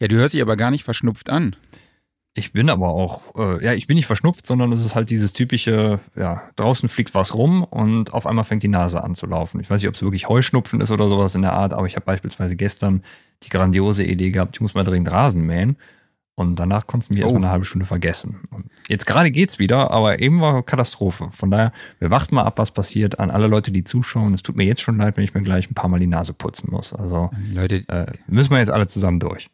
Ja, du hörst dich aber gar nicht verschnupft an. Ich bin aber auch, äh, ja, ich bin nicht verschnupft, sondern es ist halt dieses typische, ja, draußen fliegt was rum und auf einmal fängt die Nase an zu laufen. Ich weiß nicht, ob es wirklich Heuschnupfen ist oder sowas in der Art, aber ich habe beispielsweise gestern die grandiose Idee gehabt, ich muss mal dringend Rasen mähen. Und danach konntest du mich oh. erstmal eine halbe Stunde vergessen. Und jetzt gerade geht's wieder, aber eben war Katastrophe. Von daher, wir warten mal ab, was passiert an alle Leute, die zuschauen. Es tut mir jetzt schon leid, wenn ich mir gleich ein paar Mal die Nase putzen muss. Also Leute, äh, müssen wir jetzt alle zusammen durch.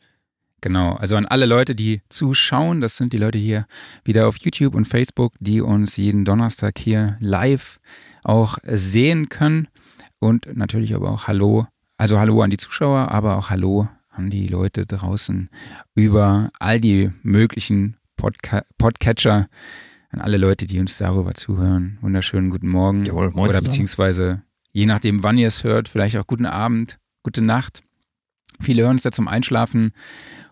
Genau, also an alle Leute, die zuschauen, das sind die Leute hier wieder auf YouTube und Facebook, die uns jeden Donnerstag hier live auch sehen können. Und natürlich aber auch Hallo, also Hallo an die Zuschauer, aber auch Hallo an die Leute draußen über all die möglichen Podca Podcatcher, an alle Leute, die uns darüber zuhören. Wunderschönen guten Morgen. Jawohl, moin Oder beziehungsweise, je nachdem, wann ihr es hört, vielleicht auch guten Abend, gute Nacht. Viele hören es ja zum Einschlafen.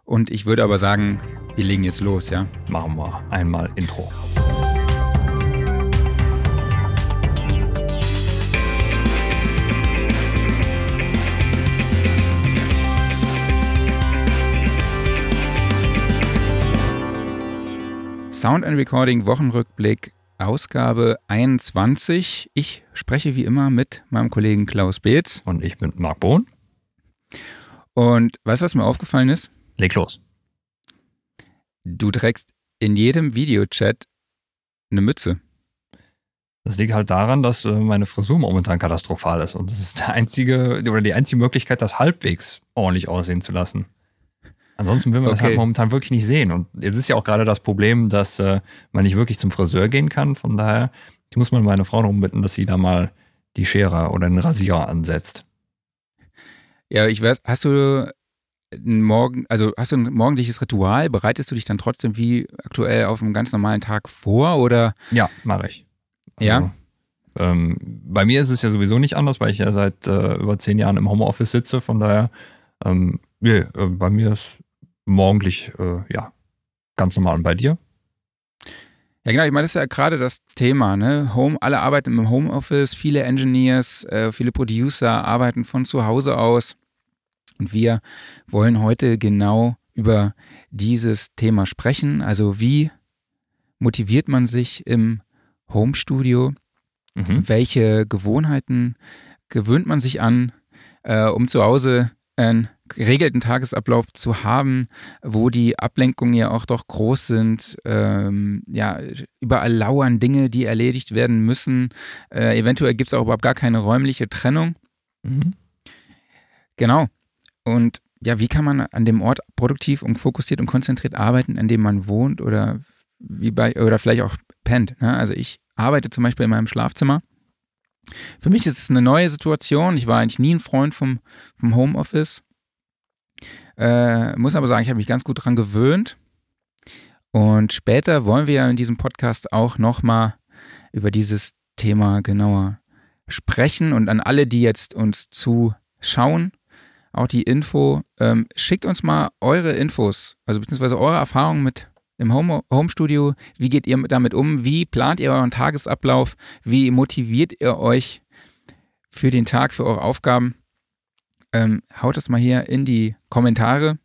Und ich würde aber sagen, wir legen jetzt los, ja? Machen wir einmal Intro. Sound and Recording Wochenrückblick Ausgabe 21. Ich spreche wie immer mit meinem Kollegen Klaus Beetz. Und ich bin Marc Bohn. Und weißt du, was mir aufgefallen ist? Leg los. Du trägst in jedem Videochat eine Mütze. Das liegt halt daran, dass äh, meine Frisur momentan katastrophal ist. Und das ist der einzige oder die einzige Möglichkeit, das halbwegs ordentlich aussehen zu lassen. Ansonsten will man okay. das halt momentan wirklich nicht sehen. Und jetzt ist ja auch gerade das Problem, dass äh, man nicht wirklich zum Friseur gehen kann. Von daher, ich muss mal meine Frau darum bitten, dass sie da mal die Schere oder den Rasierer ansetzt. Ja, ich weiß, hast du Morgen, also hast du ein morgendliches Ritual? Bereitest du dich dann trotzdem wie aktuell auf einem ganz normalen Tag vor oder? Ja, mache ich. Also, ja. Ähm, bei mir ist es ja sowieso nicht anders, weil ich ja seit äh, über zehn Jahren im Homeoffice sitze. Von daher, ähm, nee, äh, bei mir ist morgendlich, äh, ja, ganz normal. Und bei dir? Ja, genau. Ich meine, das ist ja gerade das Thema. Ne? Home, alle arbeiten im Homeoffice, viele Engineers, äh, viele Producer arbeiten von zu Hause aus. Und wir wollen heute genau über dieses Thema sprechen. Also wie motiviert man sich im Homestudio? Mhm. Welche Gewohnheiten gewöhnt man sich an, äh, um zu Hause einen geregelten Tagesablauf zu haben, wo die Ablenkungen ja auch doch groß sind. Ähm, ja, überall lauern Dinge, die erledigt werden müssen. Äh, eventuell gibt es auch überhaupt gar keine räumliche Trennung. Mhm. Genau. Und ja, wie kann man an dem Ort produktiv und fokussiert und konzentriert arbeiten, an dem man wohnt oder wie bei oder vielleicht auch pennt. Ne? Also ich arbeite zum Beispiel in meinem Schlafzimmer. Für mich ist es eine neue Situation. Ich war eigentlich nie ein Freund vom, vom Homeoffice. Äh, muss aber sagen, ich habe mich ganz gut daran gewöhnt. Und später wollen wir in diesem Podcast auch nochmal über dieses Thema genauer sprechen. Und an alle, die jetzt uns zuschauen, auch die Info. Ähm, schickt uns mal eure Infos, also beziehungsweise eure Erfahrungen mit im Home, Homestudio. Wie geht ihr damit um? Wie plant ihr euren Tagesablauf? Wie motiviert ihr euch für den Tag, für eure Aufgaben? Ähm, haut das mal hier in die Kommentare.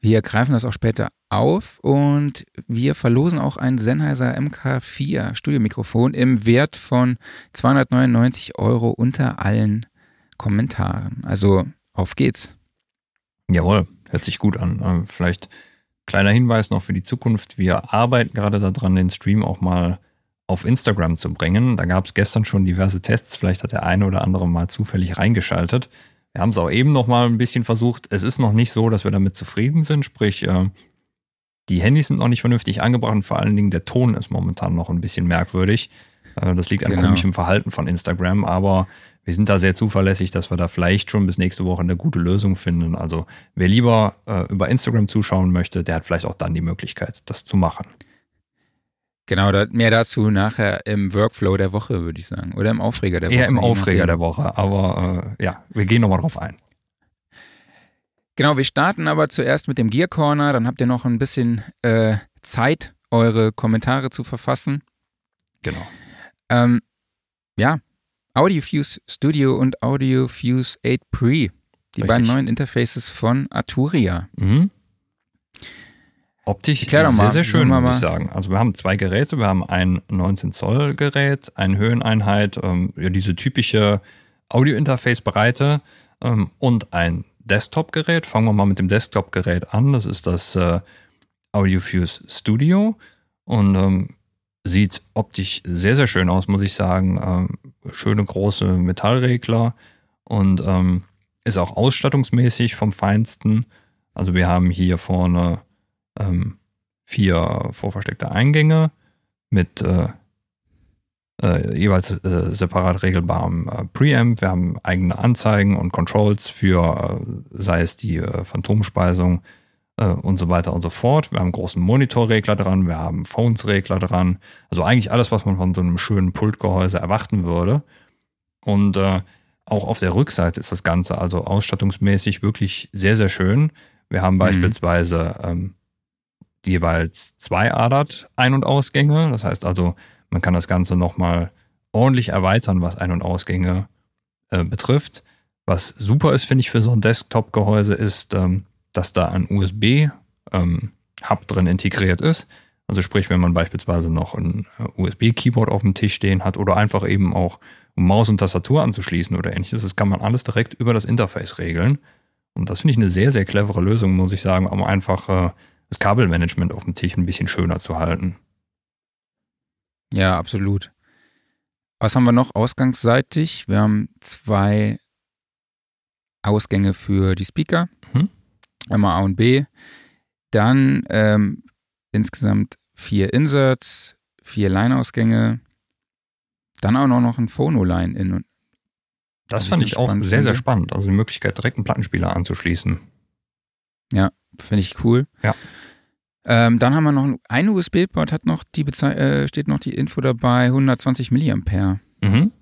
Wir greifen das auch später auf und wir verlosen auch ein Sennheiser MK4 Studiomikrofon im Wert von 299 Euro unter allen Kommentaren. Also auf geht's. Jawohl, hört sich gut an. Ähm, vielleicht kleiner Hinweis noch für die Zukunft. Wir arbeiten gerade daran, den Stream auch mal auf Instagram zu bringen. Da gab es gestern schon diverse Tests. Vielleicht hat der eine oder andere mal zufällig reingeschaltet. Wir haben es auch eben noch mal ein bisschen versucht. Es ist noch nicht so, dass wir damit zufrieden sind. Sprich, äh, die Handys sind noch nicht vernünftig angebracht und vor allen Dingen der Ton ist momentan noch ein bisschen merkwürdig. Äh, das liegt an genau. komischem Verhalten von Instagram, aber wir sind da sehr zuverlässig, dass wir da vielleicht schon bis nächste Woche eine gute Lösung finden. Also wer lieber äh, über Instagram zuschauen möchte, der hat vielleicht auch dann die Möglichkeit, das zu machen. Genau, mehr dazu nachher im Workflow der Woche, würde ich sagen. Oder im Aufreger der Woche. Eher im Aufreger der Woche, aber äh, ja, wir gehen nochmal drauf ein. Genau, wir starten aber zuerst mit dem Gear Corner, dann habt ihr noch ein bisschen äh, Zeit, eure Kommentare zu verfassen. Genau. Ähm, ja, AudioFuse Studio und AudioFuse 8 Pre. Die Richtig. beiden neuen Interfaces von Arturia. Mhm. Optisch sehr, mal, sehr schön, muss ich sagen. Also wir haben zwei Geräte. Wir haben ein 19-Zoll-Gerät, eine Höheneinheit, ähm, ja, diese typische Audio-Interface-Breite ähm, und ein Desktop-Gerät. Fangen wir mal mit dem Desktop-Gerät an. Das ist das äh, AudioFuse Studio und ähm, sieht optisch sehr, sehr schön aus, muss ich sagen. Ähm, schöne große Metallregler und ähm, ist auch ausstattungsmäßig vom Feinsten. Also wir haben hier vorne ähm, vier vorversteckte Eingänge mit äh, äh, jeweils äh, separat regelbarem äh, Preamp. Wir haben eigene Anzeigen und Controls für, äh, sei es die äh, Phantomspeisung äh, und so weiter und so fort. Wir haben einen großen Monitorregler dran, wir haben Phones-Regler dran. Also eigentlich alles, was man von so einem schönen Pultgehäuse erwarten würde. Und äh, auch auf der Rückseite ist das Ganze also ausstattungsmäßig wirklich sehr, sehr schön. Wir haben beispielsweise ähm, jeweils zwei Adert Ein- und Ausgänge. Das heißt also, man kann das Ganze nochmal ordentlich erweitern, was Ein- und Ausgänge äh, betrifft. Was super ist, finde ich, für so ein Desktop-Gehäuse ist, ähm, dass da ein USB-Hub drin integriert ist. Also sprich, wenn man beispielsweise noch ein äh, USB-Keyboard auf dem Tisch stehen hat oder einfach eben auch um Maus und Tastatur anzuschließen oder ähnliches, das kann man alles direkt über das Interface regeln. Und das finde ich eine sehr, sehr clevere Lösung, muss ich sagen, um einfach äh, das Kabelmanagement auf dem Tisch ein bisschen schöner zu halten. Ja, absolut. Was haben wir noch ausgangsseitig? Wir haben zwei Ausgänge für die Speaker. Mhm. Einmal A und B. Dann ähm, insgesamt vier Inserts, vier Line-Ausgänge. Dann auch noch ein Phono-Line in. Das fand ich auch sehr, sehr spannend. Also die Möglichkeit, direkt einen Plattenspieler anzuschließen. Finde ich cool. Ja. Ähm, dann haben wir noch ein, USB-Port, hat noch die Bezei äh, steht noch die Info dabei, 120 Milliampere. Mhm.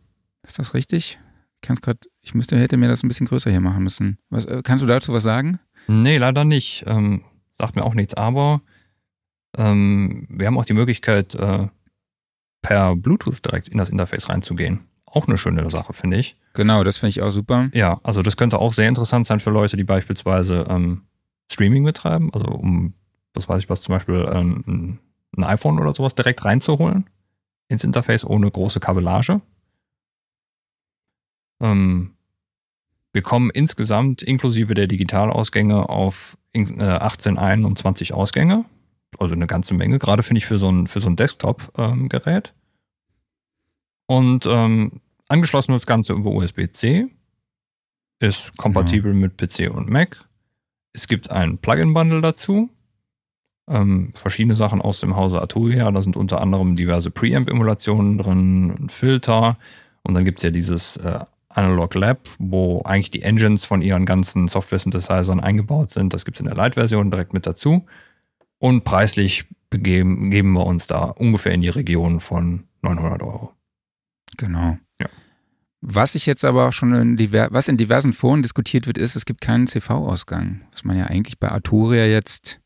Ist das richtig? Ich grad, ich müsste, hätte mir das ein bisschen größer hier machen müssen. Was, äh, kannst du dazu was sagen? Nee, leider nicht. Ähm, sagt mir auch nichts, aber ähm, wir haben auch die Möglichkeit, äh, per Bluetooth direkt in das Interface reinzugehen. Auch eine schöne Sache, finde ich. Genau, das finde ich auch super. Ja, also das könnte auch sehr interessant sein für Leute, die beispielsweise ähm, Streaming betreiben. Also um, was weiß ich was, zum Beispiel ähm, ein iPhone oder sowas direkt reinzuholen ins Interface ohne große Kabellage. Ähm, wir kommen insgesamt inklusive der Digitalausgänge auf in- äh, 18 Ein- und 20 Ausgänge. Also eine ganze Menge, gerade finde ich für so ein, für so ein Desktop-Gerät. und ähm, angeschlossen wird das Ganze über USB-C. Ist kompatibel mit PC und Mac. Es gibt ein Plugin-Bundle dazu. Ähm, verschiedene Sachen aus dem Hause Arturia. Da sind unter anderem diverse Preamp-Emulationen drin, ein Filter. Und dann gibt es ja dieses äh, Analog Lab, wo eigentlich die Engines von ihren ganzen Software-Synthesizern eingebaut sind. Das gibt es in der Lite-Version direkt mit dazu. Und preislich begeben, geben wir uns da ungefähr in die Region von 900 Euro. Genau. Ja. Was ich jetzt aber auch schon in, diver was in diversen Foren diskutiert wird, ist, es gibt keinen CV-Ausgang. Was man ja eigentlich bei Arturia jetzt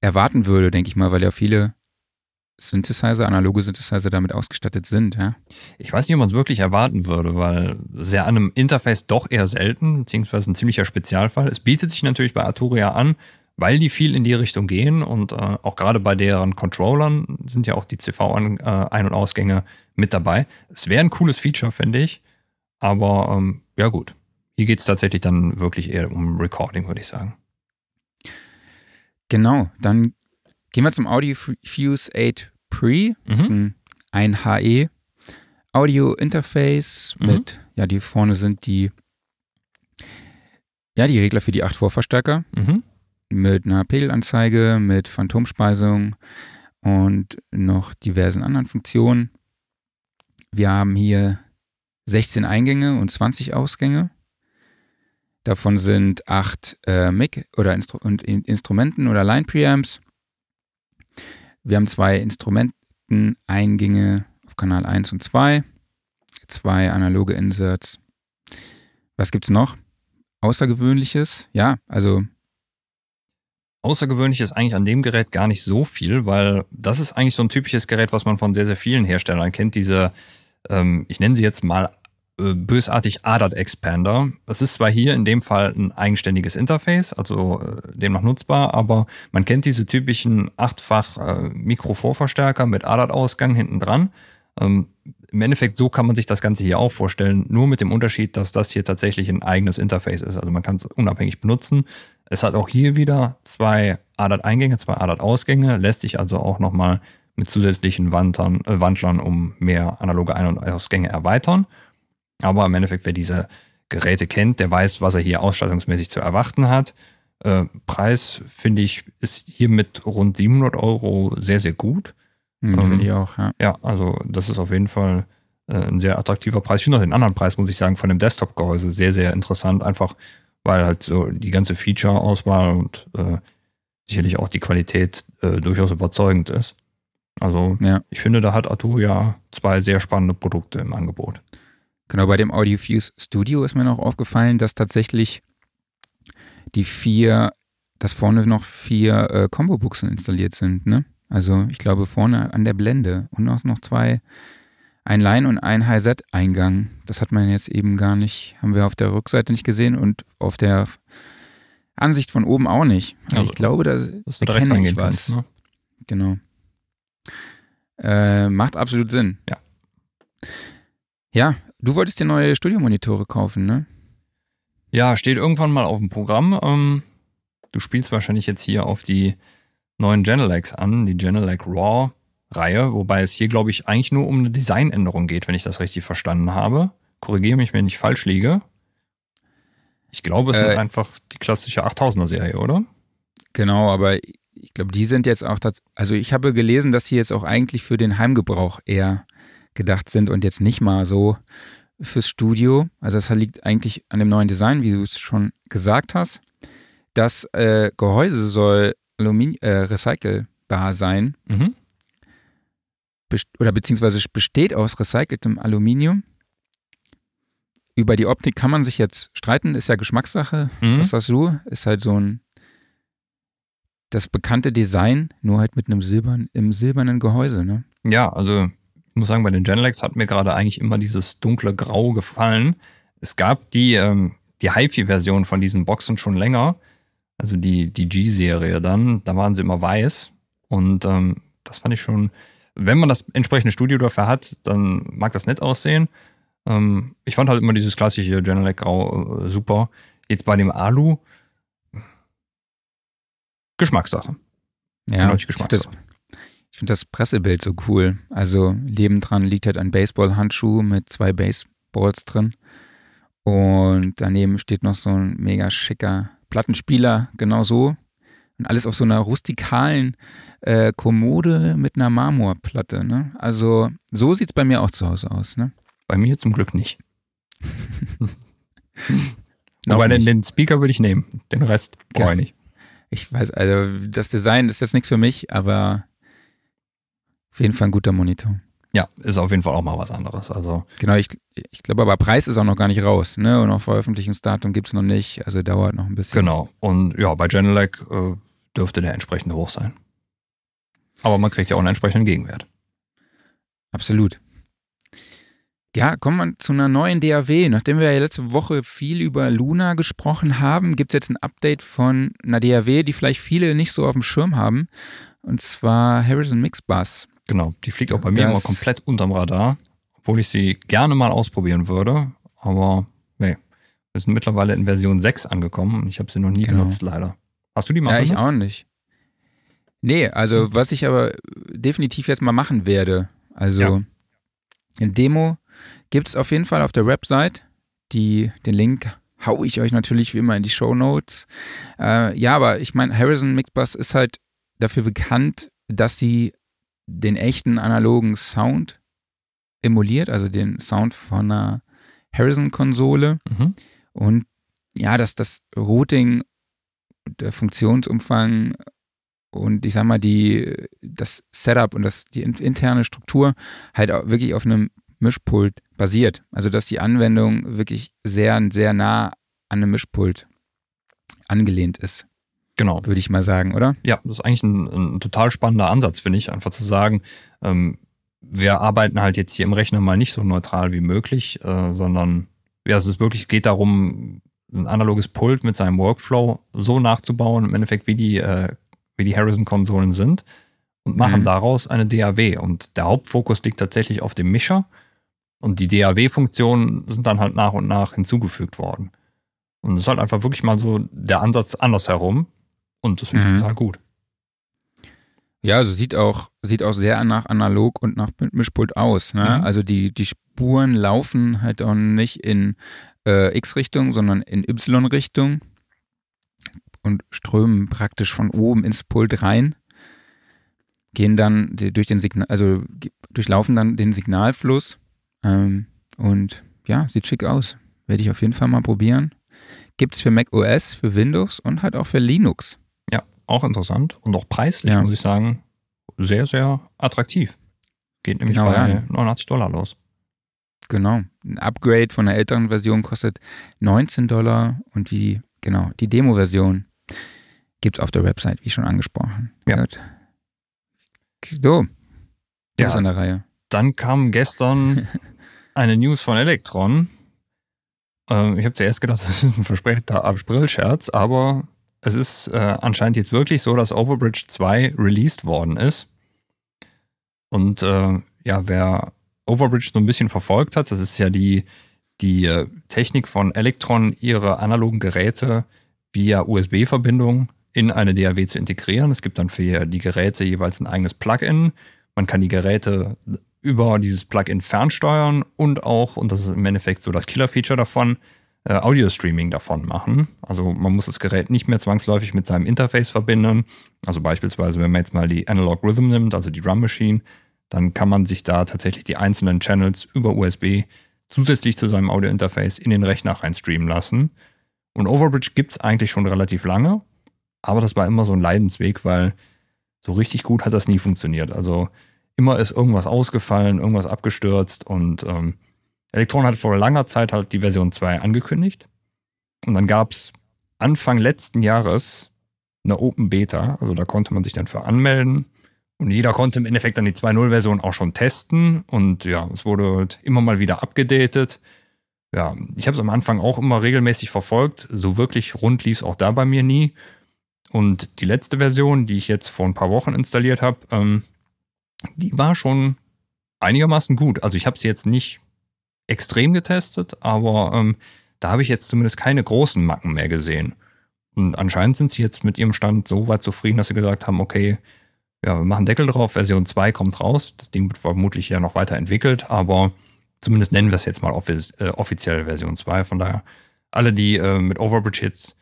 erwarten würde, denke ich mal, weil ja viele Synthesizer, analoge Synthesizer damit ausgestattet sind, ja. Ich weiß nicht, ob man es wirklich erwarten würde, weil sehr an einem Interface doch eher selten, beziehungsweise ein ziemlicher Spezialfall. Es bietet sich natürlich bei Arturia an, weil die viel in die Richtung gehen und äh, auch gerade bei deren Controllern sind ja auch die CV-Ein- äh, und Ausgänge mit dabei. Es wäre ein cooles Feature, finde ich. Aber ähm, ja gut, hier geht es tatsächlich dann wirklich eher um Recording, würde ich sagen. Genau, dann gehen wir zum Audio Fuse 8 Pre. Das ist ein, ein HE Audio Interface Mhm. mit, ja, die vorne sind die, ja, die Regler für die 8 Vorverstärker Mhm. mit einer Pegelanzeige, mit Phantomspeisung und noch diversen anderen Funktionen. Wir haben hier 16 Eingänge und 20 Ausgänge. Davon sind acht äh, Mic oder Instru und In Instrumenten oder Line Preamps. Wir haben zwei Instrumenteneingänge auf Kanal 1 und 2, zwei analoge Inserts. Was gibt's noch? Außergewöhnliches? Ja, also Außergewöhnlich ist eigentlich an dem Gerät gar nicht so viel, weil das ist eigentlich so ein typisches Gerät, was man von sehr, sehr vielen Herstellern kennt. Diese, ähm, ich nenne sie jetzt mal äh, bösartig ADAT Expander. Das ist zwar hier in dem Fall ein eigenständiges Interface, also äh, demnach nutzbar, aber man kennt diese typischen achtfach äh, Mikrovorverstärker mit ADAT-Ausgang hinten dran. Ähm, Im Endeffekt so kann man sich das Ganze hier auch vorstellen, nur mit dem Unterschied, dass das hier tatsächlich ein eigenes Interface ist. Also man kann es unabhängig benutzen. Es hat auch hier wieder zwei ADAT-Eingänge, zwei ADAT-Ausgänge, lässt sich also auch nochmal mit zusätzlichen Wandlern, äh, Wandlern um mehr analoge Ein- und Ausgänge erweitern. Aber im Endeffekt, wer diese Geräte kennt, der weiß, was er hier ausstattungsmäßig zu erwarten hat. Äh, Preis, finde ich, ist hier mit rund 700 Euro sehr, sehr gut. Hm, Ähm, Finde ich auch, ja. Ja, also das ist auf jeden Fall äh, ein sehr attraktiver Preis. Ich finde auch den anderen Preis, muss ich sagen, von dem Desktop-Gehäuse sehr, sehr interessant. Einfach, weil halt so die ganze Feature-Auswahl und äh, sicherlich auch die Qualität äh, durchaus überzeugend ist. Also Ja. ich finde, da hat Arturia zwei sehr spannende Produkte im Angebot. Genau, bei dem AudioFuse Studio ist mir noch aufgefallen, dass tatsächlich die vier, dass vorne noch vier äh, Combo-Buchsen installiert sind, ne? Also ich glaube vorne an der Blende und auch noch zwei, ein Line und ein Hi-Z-Eingang. Das hat man jetzt eben gar nicht, haben wir auf der Rückseite nicht gesehen und auf der Ansicht von oben auch nicht. Also, ich glaube, da erkenne ich was. kannst. Ne? Genau. Äh, macht absolut Sinn. Ja. Ja, du wolltest dir neue Studiomonitore kaufen, ne? Ja, steht irgendwann mal auf dem Programm. Ähm, du spielst wahrscheinlich jetzt hier auf die neuen Genelecs an, die Genelec Raw Reihe, wobei es hier, glaube ich, eigentlich nur um eine Designänderung geht, wenn ich das richtig verstanden habe. Korrigiere mich, wenn ich falsch liege. Ich glaube, es Äh, ist einfach die klassische 8000er Serie, oder? Genau, aber ich glaube, die sind jetzt auch, also ich habe gelesen, dass sie jetzt auch eigentlich für den Heimgebrauch eher gedacht sind und jetzt nicht mal so fürs Studio. Also das liegt eigentlich an dem neuen Design, wie du es schon gesagt hast. Das äh, Gehäuse soll Aluminium, äh, recycelbar sein Mhm. best- oder beziehungsweise besteht aus recyceltem Aluminium. Über die Optik kann man sich jetzt streiten, ist ja Geschmackssache. Mhm. Was sagst du? Ist halt so ein das bekannte Design, nur halt mit einem silbern, im silbernen Gehäuse, ne? Ja, also ich muss sagen, bei den Genelecs hat mir gerade eigentlich immer dieses dunkle Grau gefallen. Es gab die, ähm, die HiFi-Version von diesen Boxen schon länger, also die, die G-Serie dann, da waren sie immer weiß. Und ähm, das fand ich schon, wenn man das entsprechende Studio dafür hat, dann mag das nett aussehen. Ähm, ich fand halt immer dieses klassische Genelec Grau äh, super. Jetzt bei dem Alu, Geschmackssache. Ja, finde das, Geschmackssache. Ich find das Pressebild so cool. Also nebendran liegt halt ein Baseballhandschuh mit zwei Baseballs drin. Und daneben steht noch so ein mega schicker Plattenspieler, genau so. Und alles auf so einer rustikalen äh, Kommode mit einer Marmorplatte. Ne? Also so sieht es bei mir auch zu Hause aus. Ne? Bei mir zum Glück nicht. Aber den, den Speaker würde ich nehmen. Den Rest brauche ich nicht. Ich weiß, also das Design ist jetzt nichts für mich, aber auf jeden Fall ein guter Monitor. Ja, ist auf jeden Fall auch mal was anderes. Also, Genau, ich, ich glaube aber Preis ist auch noch gar nicht raus, ne? Und auch Veröffentlichungsdatum gibt es noch nicht, also dauert noch ein bisschen. genau. Und ja, bei Genelec äh, dürfte der entsprechend hoch sein. Aber man kriegt ja auch einen entsprechenden Gegenwert. Absolut. Ja, kommen wir zu einer neuen DAW. Nachdem wir ja letzte Woche viel über Luna gesprochen haben, gibt es jetzt ein Update von einer DAW, die vielleicht viele nicht so auf dem Schirm haben. Und zwar Harrison Mix Bus. Genau. Die fliegt auch bei mir Das- immer komplett unterm Radar, obwohl ich sie gerne mal ausprobieren würde. Aber nee. Wir sind mittlerweile in Version 6 angekommen und ich habe sie noch nie Genau. benutzt, leider. Hast du die mal Ja, ich benutzt? auch nicht. Nee, also was ich aber definitiv jetzt mal machen werde, also Ja. eine Demo gibt es auf jeden Fall auf der Website. Die, den Link hau ich euch natürlich wie immer in die Show Notes. Äh, ja, aber ich meine, Harrison Mixbus ist halt dafür bekannt, dass sie den echten analogen Sound emuliert, also den Sound von einer Harrison-Konsole. Mhm. Und ja, dass das Routing, der Funktionsumfang und ich sag mal, die, das Setup und das, die in- interne Struktur halt auch wirklich auf einem Mischpult basiert. Also dass die Anwendung wirklich sehr, sehr nah an einem Mischpult angelehnt ist, Genau. würde ich mal sagen, oder? Ja, das ist eigentlich ein, ein total spannender Ansatz, finde ich, einfach zu sagen, ähm, wir arbeiten halt jetzt hier im Rechner mal nicht so neutral wie möglich, äh, sondern ja, es ist wirklich, geht darum, ein analoges Pult mit seinem Workflow so nachzubauen, im Endeffekt wie die, äh, wie die Harrison-Konsolen sind und machen mhm. daraus eine DAW. Und der Hauptfokus liegt tatsächlich auf dem Mischer und die DAW-Funktionen sind dann halt nach und nach hinzugefügt worden. Und es ist halt einfach wirklich mal so der Ansatz andersherum und das finde ich mhm. total gut. Ja, also sieht auch, sieht auch sehr nach analog und nach Mischpult aus. Ne? Mhm. Also die, die Spuren laufen halt auch nicht in äh, X-Richtung, sondern in Y-Richtung und strömen praktisch von oben ins Pult rein. Gehen dann durch den Signal, also durchlaufen dann den Signalfluss. Ähm, und ja, sieht schick aus. Werde ich auf jeden Fall mal probieren. Gibt es für Mac OS, für Windows und halt auch für Linux. Auch interessant und auch preislich, ja. muss ich sagen, sehr, sehr attraktiv. Geht nämlich genau, bei ja. 89 Dollar los. Genau. Ein Upgrade von der älteren Version kostet 19 Dollar und die, genau, die Demo-Version gibt es auf der Website, wie schon angesprochen. Ja. Gut. So. Ja. an der Reihe. Dann kam gestern eine News von Electron. Ähm, ich habe zuerst gedacht, das ist ein verspäteter April-Scherz, aber es ist äh, anscheinend jetzt wirklich so, dass Overbridge 2 released worden ist. Und äh, ja, wer Overbridge so ein bisschen verfolgt hat, das ist ja die, die äh, Technik von Electron, ihre analogen Geräte via USB-Verbindung in eine DAW zu integrieren. Es gibt dann für die Geräte jeweils ein eigenes Plugin. Man kann die Geräte über dieses Plugin fernsteuern und auch, und das ist im Endeffekt so das Killer-Feature davon, äh, Audio-Streaming davon machen. Also man muss das Gerät nicht mehr zwangsläufig mit seinem Interface verbinden. Also beispielsweise, wenn man jetzt mal die Analog Rhythm nimmt, also die Drum Machine, dann kann man sich da tatsächlich die einzelnen Channels über USB zusätzlich zu seinem Audio-Interface in den Rechner reinstreamen lassen. Und Overbridge gibt es eigentlich schon relativ lange, aber das war immer so ein Leidensweg, weil so richtig gut hat das nie funktioniert. Also immer ist irgendwas ausgefallen, irgendwas abgestürzt und ähm, Elektron hat vor langer Zeit halt die Version 2 angekündigt. Und dann gab es Anfang letzten Jahres eine Open Beta. Also da konnte man sich dann für anmelden. Und jeder konnte im Endeffekt dann die 2.0-Version auch schon testen. Und ja, es wurde halt immer mal wieder abgedatet. Ja, ich habe es am Anfang auch immer regelmäßig verfolgt. So wirklich rund lief es auch da bei mir nie. Und die letzte Version, die ich jetzt vor ein paar Wochen installiert habe, ähm, die war schon einigermaßen gut. Also ich habe sie jetzt nicht extrem getestet, aber ähm, da habe ich jetzt zumindest keine großen Macken mehr gesehen. Und anscheinend sind sie jetzt mit ihrem Stand so weit zufrieden, dass sie gesagt haben, okay, ja, wir machen Deckel drauf, Version 2 kommt raus. Das Ding wird vermutlich ja noch weiterentwickelt, aber zumindest nennen wir es jetzt mal offiz äh, offiziell Version 2. Von daher, alle, die äh, mit Overbridge jetzt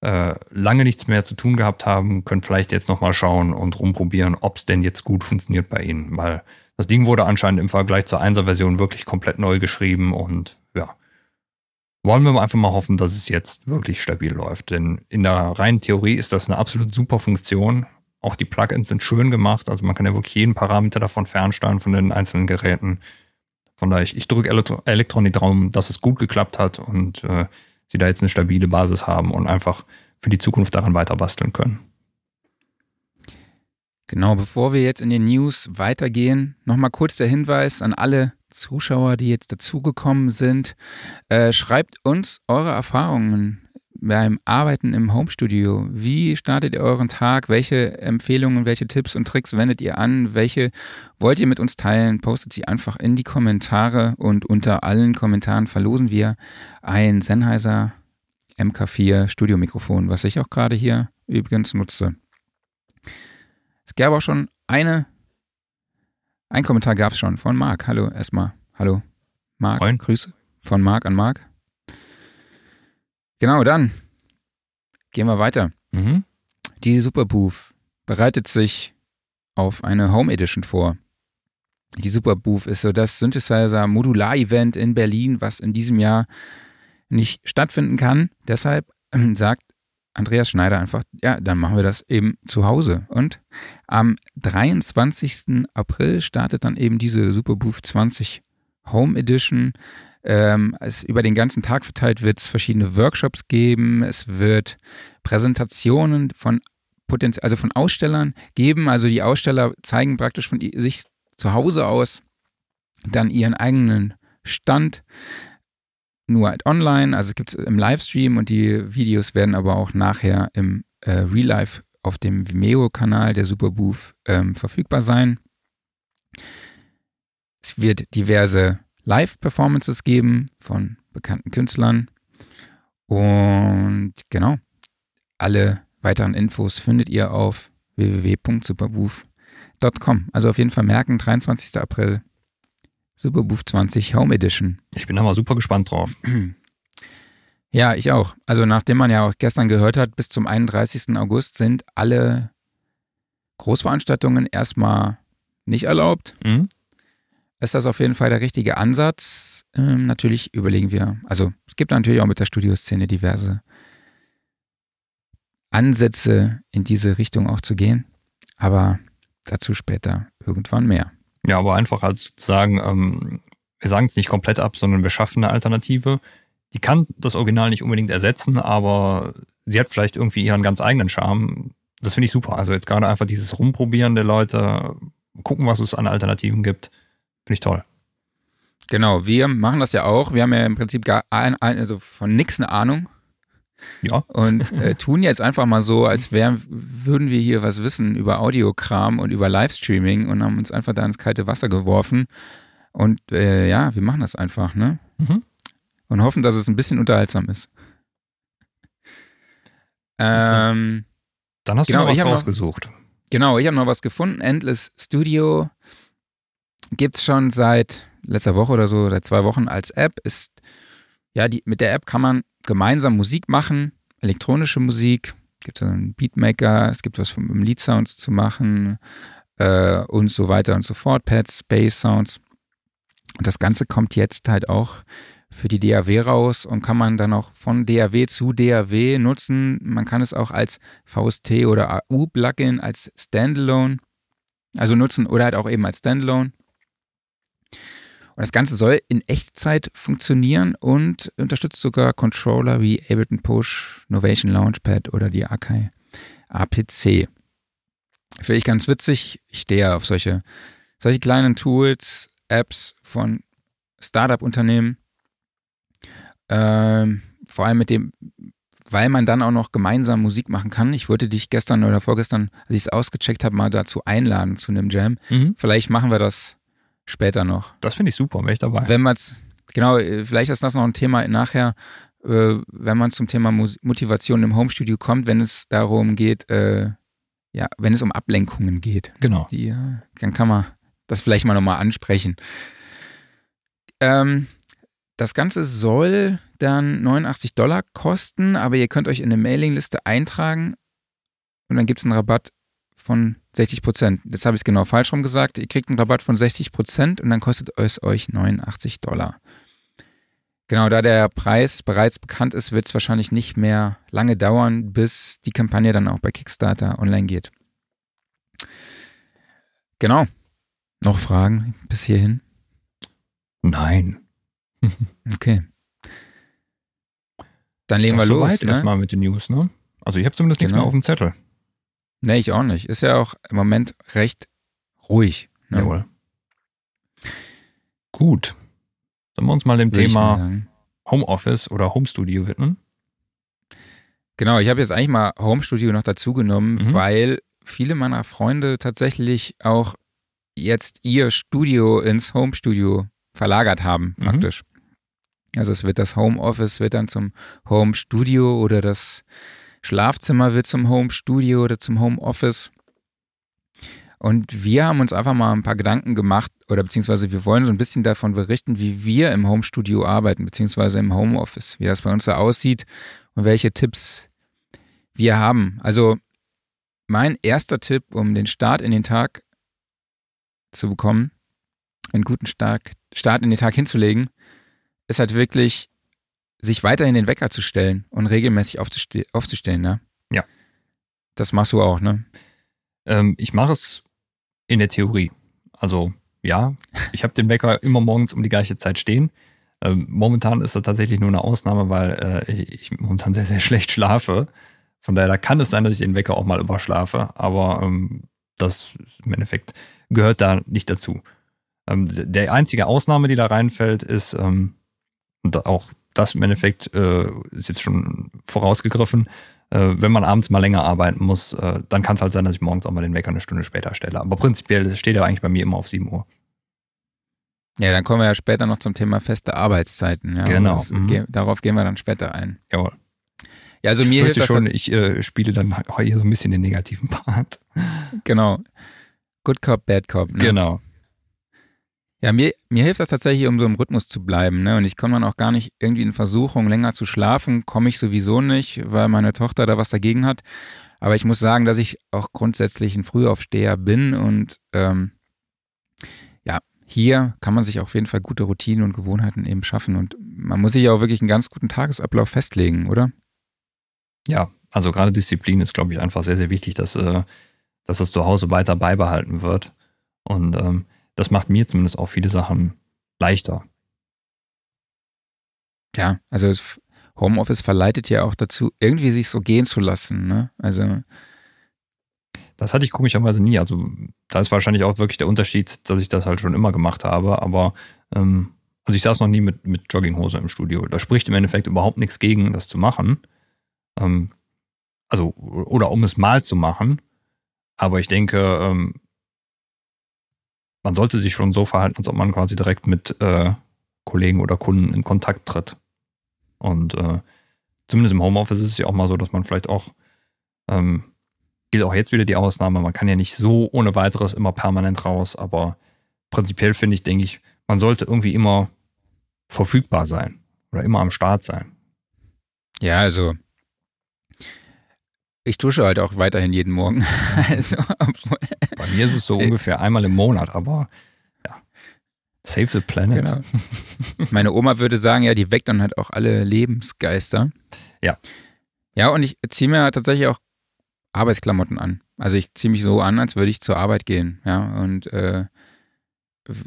äh, lange nichts mehr zu tun gehabt haben, können vielleicht jetzt nochmal schauen und rumprobieren, ob es denn jetzt gut funktioniert bei ihnen. Weil das Ding wurde anscheinend im Vergleich zur 1er-Version wirklich komplett neu geschrieben und ja. Wollen wir einfach mal hoffen, dass es jetzt wirklich stabil läuft. Denn in der reinen Theorie ist das eine absolut super Funktion. Auch die Plugins sind schön gemacht. Also man kann ja wirklich jeden Parameter davon fernsteuern von den einzelnen Geräten. Von daher, ich, ich drücke Elektron die Daumen, dass es gut geklappt hat und äh, sie da jetzt eine stabile Basis haben und einfach für die Zukunft daran weiter basteln können. Genau, bevor wir jetzt in den News weitergehen, nochmal kurz der Hinweis an alle Zuschauer, die jetzt dazugekommen sind. Äh, schreibt uns eure Erfahrungen beim Arbeiten im Homestudio. Wie startet ihr euren Tag? Welche Empfehlungen, welche Tipps und Tricks wendet ihr an? Welche wollt ihr mit uns teilen? Postet sie einfach in die Kommentare und unter allen Kommentaren verlosen wir ein Sennheiser MK4 Studiomikrofon, was ich auch gerade hier übrigens nutze. Es gab auch schon eine, ein Kommentar gab es schon von Marc. Hallo erstmal. Hallo. Marc, Moin. Grüße von Marc an Marc. Genau, dann gehen wir weiter. Mhm. Die Superbooth bereitet sich auf eine Home Edition vor. Die Superbooth ist so das Synthesizer-Modular-Event in Berlin, was in diesem Jahr nicht stattfinden kann. Deshalb sagt Andreas Schneider einfach, ja, dann machen wir das eben zu Hause. Und am 23. April startet dann eben diese Superbooth 20 Home Edition. Ähm, es, über den ganzen Tag verteilt wird es verschiedene Workshops geben. Es wird Präsentationen von Potenz also von Ausstellern geben. Also die Aussteller zeigen praktisch von sich zu Hause aus dann ihren eigenen Stand, nur halt online, also es gibt es im Livestream und die Videos werden aber auch nachher im äh, Real Life auf dem Vimeo-Kanal der Superbooth ähm, verfügbar sein. Es wird diverse Live-Performances geben von bekannten Künstlern. Und genau, alle weiteren Infos findet ihr auf www.superbooth.com. Also auf jeden Fall merken, 23. April, Superbooth 20 Home Edition. Ich bin da mal super gespannt drauf. Ja, ich auch. Also nachdem man ja auch gestern gehört hat, bis zum 31. August sind alle Großveranstaltungen erstmal nicht erlaubt. Mhm. Ist das auf jeden Fall der richtige Ansatz? Ähm, natürlich überlegen wir, also es gibt natürlich auch mit der Studioszene diverse Ansätze in diese Richtung auch zu gehen, aber dazu später irgendwann mehr. Ja, aber einfach als sozusagen, ähm, wir sagen es nicht komplett ab, sondern wir schaffen eine Alternative. Die kann das Original nicht unbedingt ersetzen, aber sie hat vielleicht irgendwie ihren ganz eigenen Charme. Das finde ich super. Also jetzt gerade einfach dieses Rumprobieren der Leute, gucken, was es an Alternativen gibt, finde ich toll. Genau, wir machen das ja auch. Wir haben ja im Prinzip gar ein, ein, also von nichts eine Ahnung. Ja. Und äh, tun jetzt einfach mal so, als wären, würden wir hier was wissen über Audiokram und über Livestreaming und haben uns einfach da ins kalte Wasser geworfen. Und äh, ja, wir machen das einfach, ne? Mhm. Und hoffen, dass es ein bisschen unterhaltsam ist. Ähm, Dann hast Genau, du noch was ich hab noch- rausgesucht. Genau, ich habe noch was gefunden. Endless Studio gibt's schon seit letzter Woche oder so, seit zwei Wochen als App. Ist ja die mit der App kann man gemeinsam Musik machen, elektronische Musik. Es gibt einen Beatmaker, es gibt was vom Lead Sounds zu machen äh, und so weiter und so fort. Pads, Bass Sounds. Und das Ganze kommt jetzt halt auch für die DAW raus und kann man dann auch von DAW zu DAW nutzen. Man kann es auch als VST oder AU-Plugin als Standalone, also nutzen oder halt auch eben als Standalone. Und das Ganze soll in Echtzeit funktionieren und unterstützt sogar Controller wie Ableton Push, Novation Launchpad oder die Akai APC. Finde ich ganz witzig. Ich stehe auf solche, solche kleinen Tools, Apps von Startup-Unternehmen. Ähm, vor allem mit dem, weil man dann auch noch gemeinsam Musik machen kann. Ich wollte dich gestern oder vorgestern, als ich es ausgecheckt habe, mal dazu einladen zu einem Jam. Mhm. Vielleicht machen wir das später noch. Das finde ich super, wäre ich dabei. Wenn man genau, vielleicht ist das noch ein Thema nachher, äh, wenn man zum Thema Mus Motivation im Homestudio kommt, wenn es darum geht, äh, ja, wenn es um Ablenkungen geht. Genau. Die, äh, dann kann man das vielleicht mal nochmal ansprechen. Ähm, das Ganze soll dann 89 Dollar kosten, aber ihr könnt euch in eine Mailingliste eintragen und dann gibt es einen Rabatt von 60 Prozent. Jetzt habe ich es genau falsch rum gesagt. Ihr kriegt einen Rabatt von 60 Prozent und dann kostet es euch 89 Dollar. Genau, da der Preis bereits bekannt ist, wird es wahrscheinlich nicht mehr lange dauern, bis die Kampagne dann auch bei Kickstarter online geht. Genau. Noch Fragen bis hierhin? Nein. Okay. Dann legen das wir los. soweit Ne? erstmal mit den News, ne? Also ich habe zumindest nichts Genau. mehr auf dem Zettel. Nee, ich auch nicht. Ist ja auch im Moment recht ruhig. Ne? Jawohl. Gut. Sollen wir uns mal dem mal Thema. Homeoffice oder Homestudio widmen? Genau, ich habe jetzt eigentlich mal Homestudio noch dazu genommen, Mhm. weil viele meiner Freunde tatsächlich auch jetzt ihr Studio ins Homestudio verlagert haben, Mhm. praktisch. Also es wird das Homeoffice wird dann zum Homestudio oder das Schlafzimmer wird zum Homestudio oder zum Homeoffice. Und wir haben uns einfach mal ein paar Gedanken gemacht oder beziehungsweise wir wollen so ein bisschen davon berichten, wie wir im Homestudio arbeiten, beziehungsweise im Homeoffice, wie das bei uns so aussieht und welche Tipps wir haben. Also mein erster Tipp, um den Start in den Tag zu bekommen, einen guten Start, Start in den Tag hinzulegen, ist halt wirklich, sich weiterhin den Wecker zu stellen und regelmäßig aufzuste aufzustehen, ne? Ja. Das machst du auch, ne? Ähm, ich mache es in der Theorie. Also ja, ich habe den Wecker immer morgens um die gleiche Zeit stehen. Ähm, momentan ist das tatsächlich nur eine Ausnahme, weil äh, ich momentan sehr, sehr schlecht schlafe. Von daher da kann es sein, dass ich den Wecker auch mal überschlafe. Aber ähm, das im Endeffekt gehört da nicht dazu. Ähm, der einzige Ausnahme, die da reinfällt, ist, ähm, und auch das im Endeffekt äh, ist jetzt schon vorausgegriffen, äh, wenn man abends mal länger arbeiten muss, äh, dann kann es halt sein, dass ich morgens auch mal den Wecker eine Stunde später stelle. Aber prinzipiell steht er eigentlich bei mir immer auf 7 Uhr. Ja, dann kommen wir ja später noch zum Thema feste Arbeitszeiten. Ja, Genau. Das, Mhm. ge- darauf gehen wir dann später ein. Jawohl. Ja, also ich mir hilft fürchte das schon, halt- ich äh, spiele dann hier so ein bisschen den negativen Part. genau. Good Cop, Bad Cop. Ne? Genau. Ja, mir, mir hilft das tatsächlich, um so im Rhythmus zu bleiben. Ne? Und ich komme dann auch gar nicht irgendwie in Versuchung, länger zu schlafen. Komme ich sowieso nicht, weil meine Tochter da was dagegen hat. Aber ich muss sagen, dass ich auch grundsätzlich ein Frühaufsteher bin. Und ähm, ja, hier kann man sich auf jeden Fall gute Routinen und Gewohnheiten eben schaffen. Und man muss sich auch wirklich einen ganz guten Tagesablauf festlegen, oder? Ja, also gerade Disziplin ist, glaube ich, einfach sehr, sehr wichtig, dass, äh, dass das zu Hause weiter beibehalten wird. Und ähm, das macht mir zumindest auch viele Sachen leichter. Ja, also das Homeoffice verleitet ja auch dazu, irgendwie sich so gehen zu lassen. Ne? Also Das hatte ich komischerweise nie. Also da ist wahrscheinlich auch wirklich der Unterschied, dass ich das halt schon immer gemacht habe. Aber ähm, also ich saß noch nie mit, mit Jogginghose im Studio. Da spricht im Endeffekt überhaupt nichts gegen, das zu machen. Ähm, also, oder um es mal zu machen. Aber ich denke, ähm, man sollte sich schon so verhalten, als ob man quasi direkt mit äh, Kollegen oder Kunden in Kontakt tritt. Und äh, zumindest im Homeoffice ist es ja auch mal so, dass man vielleicht auch, ähm, gilt auch jetzt wieder die Ausnahme, man kann ja nicht so ohne weiteres immer permanent raus, aber prinzipiell finde ich, denke ich, man sollte irgendwie immer verfügbar sein oder immer am Start sein. Ja, also ich dusche halt auch weiterhin jeden Morgen. also, Bei mir ist es so Äh. ungefähr einmal im Monat, aber ja, save the planet. genau. Meine Oma würde sagen, ja, die weckt dann halt auch alle Lebensgeister. Ja. Ja, und ich ziehe mir tatsächlich auch Arbeitsklamotten an. Also ich ziehe mich so an, als würde ich zur Arbeit gehen. Ja, und äh,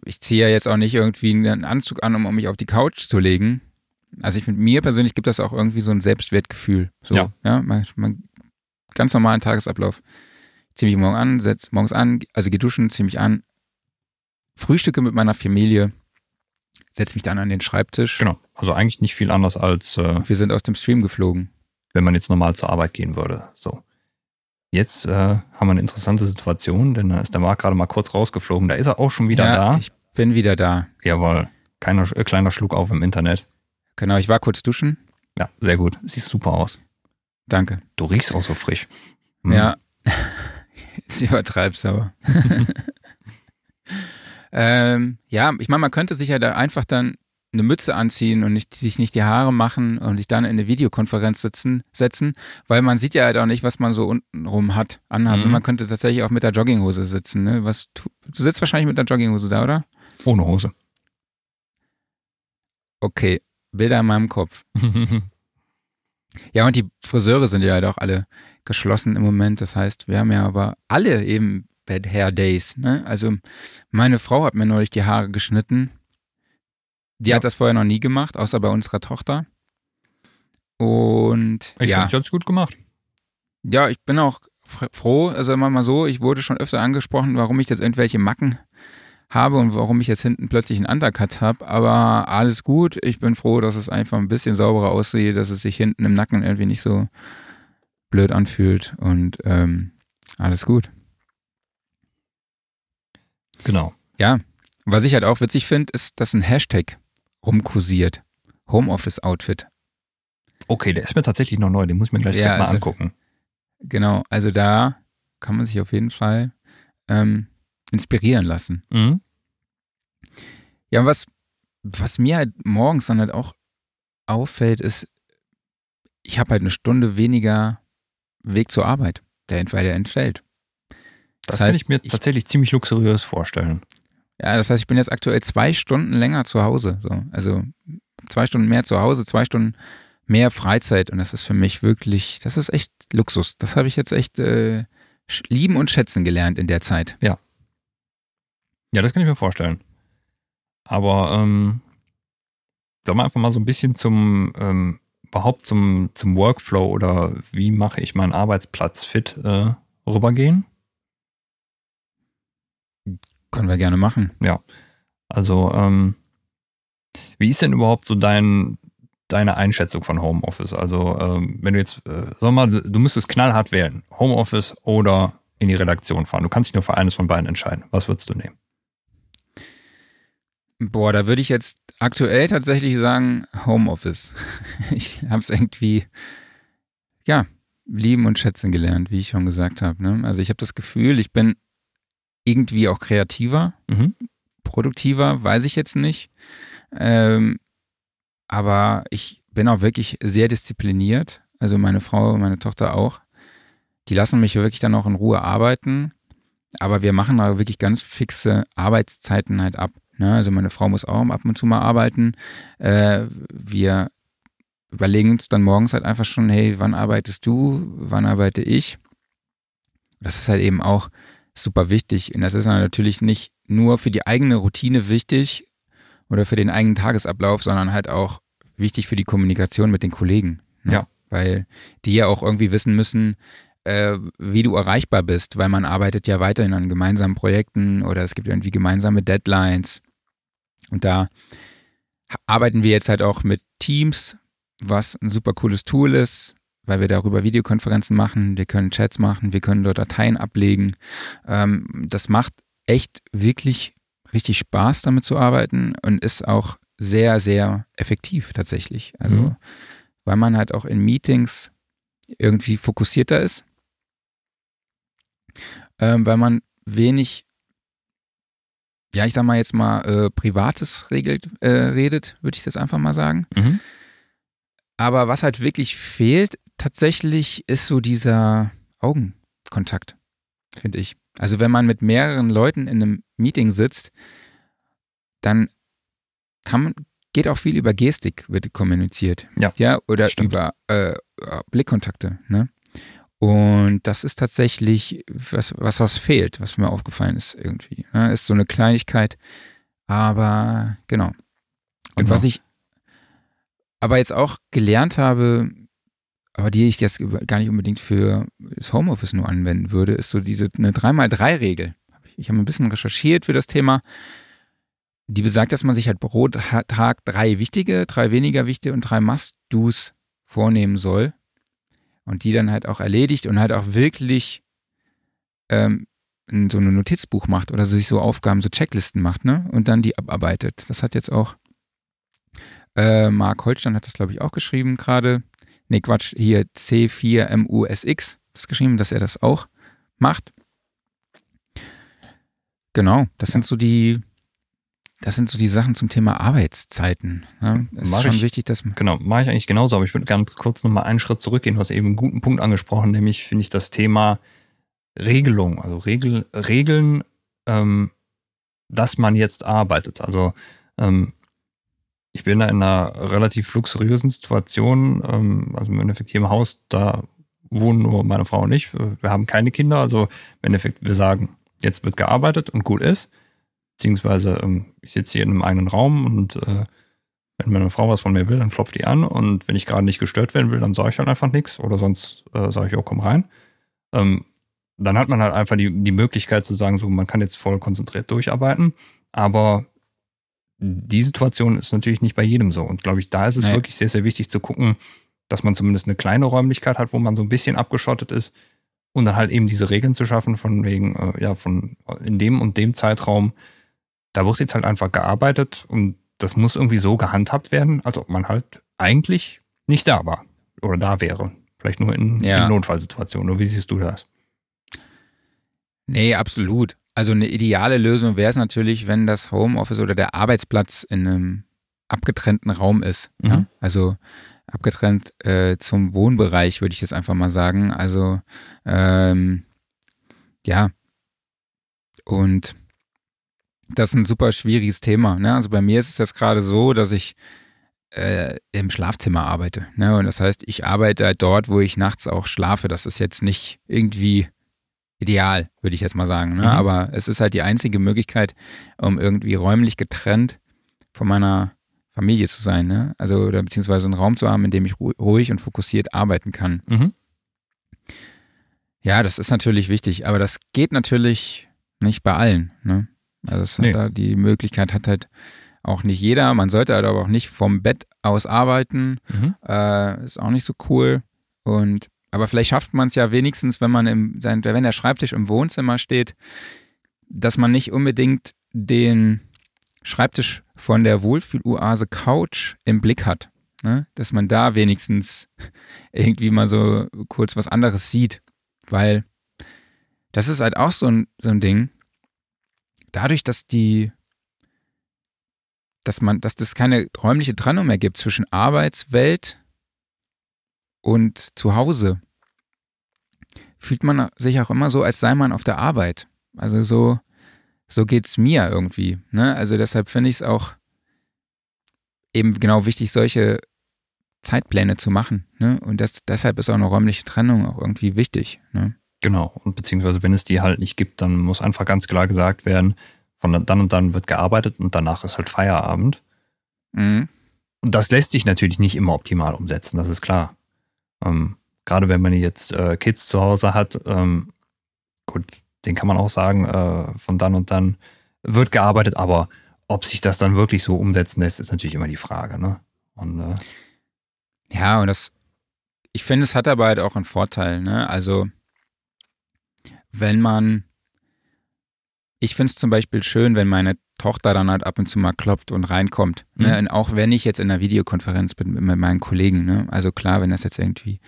ich ziehe ja jetzt auch nicht irgendwie einen Anzug an, um, um mich auf die Couch zu legen. Also ich finde, mir persönlich gibt das auch irgendwie so ein Selbstwertgefühl. So, Ja. ja man, man, ganz normalen Tagesablauf. Ich ziehe mich morgen an, setz morgens an, also gehe duschen, ziehe mich an, frühstücke mit meiner Familie, setze mich dann an den Schreibtisch. Genau, also eigentlich nicht viel anders als äh, Wir sind aus dem Stream geflogen. wenn man jetzt normal zur Arbeit gehen würde. So. Jetzt äh, haben wir eine interessante Situation, denn da ist der Marc gerade mal kurz rausgeflogen. Da ist er auch schon wieder ja, da. Ich bin wieder da. Jawohl. Keiner, äh, kleiner Schluck auf im Internet. Genau, ich war kurz duschen. Ja, sehr gut. Siehst super aus. Danke. Du riechst auch so frisch. Hm. Ja. Jetzt übertreibst aber. ähm, ja, ich meine, man könnte sich ja da einfach dann eine Mütze anziehen und nicht, sich nicht die Haare machen und sich dann in eine Videokonferenz sitzen, setzen, weil man sieht ja halt auch nicht, was man so untenrum hat, anhat. Mhm. Und man könnte tatsächlich auch mit der Jogginghose sitzen. Ne? Was, tu, du sitzt wahrscheinlich mit der Jogginghose da, oder? Ohne Hose. Okay, Bilder in meinem Kopf. Ja, und die Friseure sind ja halt auch alle geschlossen im Moment. Das heißt, wir haben ja aber alle eben Bad Hair Days. Ne? Also meine Frau hat mir neulich die Haare geschnitten. Die Ja. hat das vorher noch nie gemacht, außer bei unserer Tochter. Und Ich ja, finde, gut gemacht. ja, ich bin auch fr- froh, also immer mal so, ich wurde schon öfter angesprochen, warum ich jetzt irgendwelche Macken habe und warum ich jetzt hinten plötzlich einen Undercut habe, aber alles gut. Ich bin froh, dass es einfach ein bisschen sauberer aussieht, dass es sich hinten im Nacken irgendwie nicht so blöd anfühlt und ähm, alles gut. Genau. Ja, was ich halt auch witzig finde, ist, dass ein Hashtag rumkursiert. Homeoffice-Outfit. Okay, der ist mir tatsächlich noch neu. Den muss ich mir gleich Ja, mal also- angucken. Genau, also da kann man sich auf jeden Fall ähm, inspirieren lassen. Mhm. Ja, was, was mir halt morgens dann halt auch auffällt, ist, ich habe halt eine Stunde weniger Weg zur Arbeit, der, weil der entfällt. Das, Das kann heißt, ich mir ich- tatsächlich ziemlich luxuriös vorstellen. Ja, das heißt, ich bin jetzt aktuell zwei Stunden länger zu Hause. So. Also zwei Stunden mehr zu Hause, zwei Stunden mehr Freizeit. Und das ist für mich wirklich, das ist echt Luxus. Das habe ich jetzt echt äh, lieben und schätzen gelernt in der Zeit. Ja, das kann ich mir vorstellen. Aber ähm, sollen wir einfach mal so ein bisschen zum ähm, überhaupt zum, zum Workflow oder wie mache ich meinen Arbeitsplatz fit äh, rübergehen? Können wir gerne machen. Ja. Also, ähm, wie ist denn überhaupt so dein, deine Einschätzung von Homeoffice? Also, ähm, wenn du jetzt, äh, sag mal, du müsstest knallhart wählen, Homeoffice oder in die Redaktion fahren. Du kannst dich nur für eines von beiden entscheiden. Was würdest du nehmen? Boah, da würde ich jetzt aktuell tatsächlich sagen Homeoffice. Ich habe es irgendwie, ja, lieben und schätzen gelernt, wie ich schon gesagt habe. Ne? Also ich habe das Gefühl, ich bin irgendwie auch kreativer, mhm. produktiver, weiß ich jetzt nicht. Ähm, aber ich bin auch wirklich sehr diszipliniert. Also meine Frau und meine Tochter auch. Die lassen mich wirklich dann auch in Ruhe arbeiten. Aber wir machen da wirklich ganz fixe Arbeitszeiten halt ab. Ne? Also meine Frau muss auch ab und zu mal arbeiten. Äh, wir überlegen uns dann morgens halt einfach schon, hey, wann arbeitest du, wann arbeite ich? Das ist halt eben auch super wichtig. Und das ist natürlich nicht nur für die eigene Routine wichtig oder für den eigenen Tagesablauf, sondern halt auch wichtig für die Kommunikation mit den Kollegen. Ne? Ja. Weil die ja auch irgendwie wissen müssen, äh, wie du erreichbar bist, weil man arbeitet ja weiterhin an gemeinsamen Projekten oder es gibt irgendwie gemeinsame Deadlines. Und da arbeiten wir jetzt halt auch mit Teams, was ein super cooles Tool ist, weil wir darüber Videokonferenzen machen, wir können Chats machen, wir können dort Dateien ablegen. Ähm, das macht echt wirklich richtig Spaß, damit zu arbeiten und ist auch sehr, sehr effektiv tatsächlich. Also, mhm. weil man halt auch in Meetings irgendwie fokussierter ist, ähm, weil man wenig, ja, ich sag mal jetzt mal, äh, Privates regelt, äh, redet, würde ich das einfach mal sagen. Mhm. Aber was halt wirklich fehlt, tatsächlich, ist so dieser Augenkontakt, finde ich. Also wenn man mit mehreren Leuten in einem Meeting sitzt, dann kann, geht auch viel über Gestik, wird kommuniziert. Ja. ja oder über äh, Blickkontakte. Ne? Und das ist tatsächlich was, was, was fehlt, was mir aufgefallen ist irgendwie. Ne? Ist so eine Kleinigkeit, aber genau. Und genau. was ich aber jetzt auch gelernt habe, aber die ich jetzt gar nicht unbedingt für das Homeoffice nur anwenden würde, ist so diese eine 3x3-Regel. Ich habe ein bisschen recherchiert für das Thema. Die besagt, dass man sich halt pro Tag drei wichtige, drei weniger wichtige und drei Must-Dos vornehmen soll. Und die dann halt auch erledigt und halt auch wirklich ähm, so ein Notizbuch macht oder sich so Aufgaben, so Checklisten macht, ne? Und dann die abarbeitet. Das hat jetzt auch äh, Marc Holstein hat das, glaube ich, auch geschrieben gerade. Nee, Quatsch, hier C4MUSX das geschrieben, dass er das auch macht. Genau, das ja. sind so die, das sind so die Sachen zum Thema Arbeitszeiten. Ne? Es ist schon ich, wichtig, dass Genau, mache ich eigentlich genauso, aber ich würde ganz kurz nochmal einen Schritt zurückgehen. Du hast eben einen guten Punkt angesprochen, nämlich finde ich das Thema Regelung, also Regel, Regeln, ähm, dass man jetzt arbeitet. Also ähm, ich bin da in einer relativ luxuriösen Situation. Ähm, also im Endeffekt hier im Haus, da wohnen nur meine Frau und ich. Wir haben keine Kinder. Also im Endeffekt, wir sagen, jetzt wird gearbeitet und gut ist. Beziehungsweise ähm, ich sitze hier in einem eigenen Raum und äh, wenn meine Frau was von mir will, dann klopft die an. Und wenn ich gerade nicht gestört werden will, dann sage ich halt einfach nichts. Oder sonst äh, sage ich, oh, komm rein. Ähm, dann hat man halt einfach die, die Möglichkeit zu sagen, so, man kann jetzt voll konzentriert durcharbeiten. Aber die Situation ist natürlich nicht bei jedem so. Und glaube ich, da ist es nee. wirklich sehr, sehr wichtig zu gucken, dass man zumindest eine kleine Räumlichkeit hat, wo man so ein bisschen abgeschottet ist und dann halt eben diese Regeln zu schaffen, von wegen, äh, ja, von in dem und dem Zeitraum, da wird jetzt halt einfach gearbeitet und das muss irgendwie so gehandhabt werden, als ob man halt eigentlich nicht da war oder da wäre. Vielleicht nur in, ja. in Notfallsituationen. Oder wie siehst du das? Nee, absolut. Also eine ideale Lösung wäre es natürlich, wenn das Homeoffice oder der Arbeitsplatz in einem abgetrennten Raum ist. Mhm. Ja? Also abgetrennt äh, zum Wohnbereich, würde ich jetzt einfach mal sagen. Also ähm, ja. Und das ist ein super schwieriges Thema. Ne? Also bei mir ist es jetzt gerade so, dass ich äh, im Schlafzimmer arbeite. Ne? Und das heißt, ich arbeite halt dort, wo ich nachts auch schlafe. Das ist jetzt nicht irgendwie ideal, würde ich jetzt mal sagen. Ne? Mhm. Aber es ist halt die einzige Möglichkeit, um irgendwie räumlich getrennt von meiner Familie zu sein. Ne? Also, oder beziehungsweise einen Raum zu haben, in dem ich ruhig und fokussiert arbeiten kann. Mhm. Ja, das ist natürlich wichtig, aber das geht natürlich nicht bei allen. Ne? Also das Nee. da, die Möglichkeit hat halt auch nicht jeder. Man sollte halt aber auch nicht vom Bett aus arbeiten. Mhm. Äh, ist auch nicht so cool. Und aber vielleicht schafft man es ja wenigstens, wenn man im, sein, wenn der Schreibtisch im Wohnzimmer steht, dass man nicht unbedingt den Schreibtisch von der Wohlfühloase Couch im Blick hat. Ne? Dass man da wenigstens irgendwie mal so kurz was anderes sieht. Weil das ist halt auch so ein, so ein Ding. Dadurch, dass die, dass man, dass das keine räumliche Trennung mehr gibt zwischen Arbeitswelt und zu Hause, fühlt man sich auch immer so, als sei man auf der Arbeit. Also so, so geht's mir irgendwie. Ne? Also deshalb finde ich es auch eben genau wichtig, solche Zeitpläne zu machen. Ne? Und das, deshalb ist auch eine räumliche Trennung auch irgendwie wichtig. Ne? Genau. Und beziehungsweise, wenn es die halt nicht gibt, dann muss einfach ganz klar gesagt werden, von dann und dann wird gearbeitet und danach ist halt Feierabend. Mhm. Und das lässt sich natürlich nicht immer optimal umsetzen, das ist klar. Ähm, gerade wenn man jetzt äh, Kids zu Hause hat, ähm, gut, den kann man auch sagen, äh, von dann und dann wird gearbeitet, aber ob sich das dann wirklich so umsetzen lässt, ist natürlich immer die Frage. Ne? Und äh, Ja, und das, ich finde, es hat aber halt auch einen Vorteil, ne? Also, wenn man, ich finde es zum Beispiel schön, wenn meine Tochter dann halt ab und zu mal klopft und reinkommt. Ne? Mhm. Und auch wenn ich jetzt in einer Videokonferenz bin mit meinen Kollegen, ne? Also klar, wenn das jetzt irgendwie,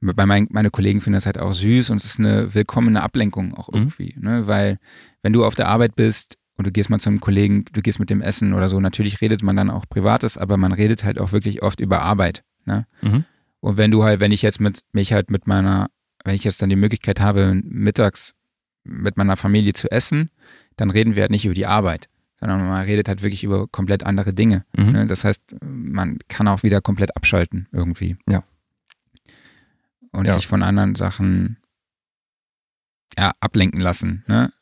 bei meinen, meine Kollegen finden das halt auch süß und es ist eine willkommene Ablenkung auch Mhm. irgendwie, ne? Weil, wenn du auf der Arbeit bist und du gehst mal zum Kollegen, du gehst mit dem Essen oder so, natürlich redet man dann auch Privates, aber man redet halt auch wirklich oft über Arbeit. Ne? Mhm. Und wenn du halt, wenn ich jetzt mit mich halt mit meiner, wenn ich jetzt dann die Möglichkeit habe, mittags mit meiner Familie zu essen, dann reden wir halt nicht über die Arbeit, sondern man redet halt wirklich über komplett andere Dinge. Mhm. Ne? Das heißt, man kann auch wieder komplett abschalten irgendwie. Ja. Und Ja. sich von anderen Sachen ja, ablenken lassen. Ne?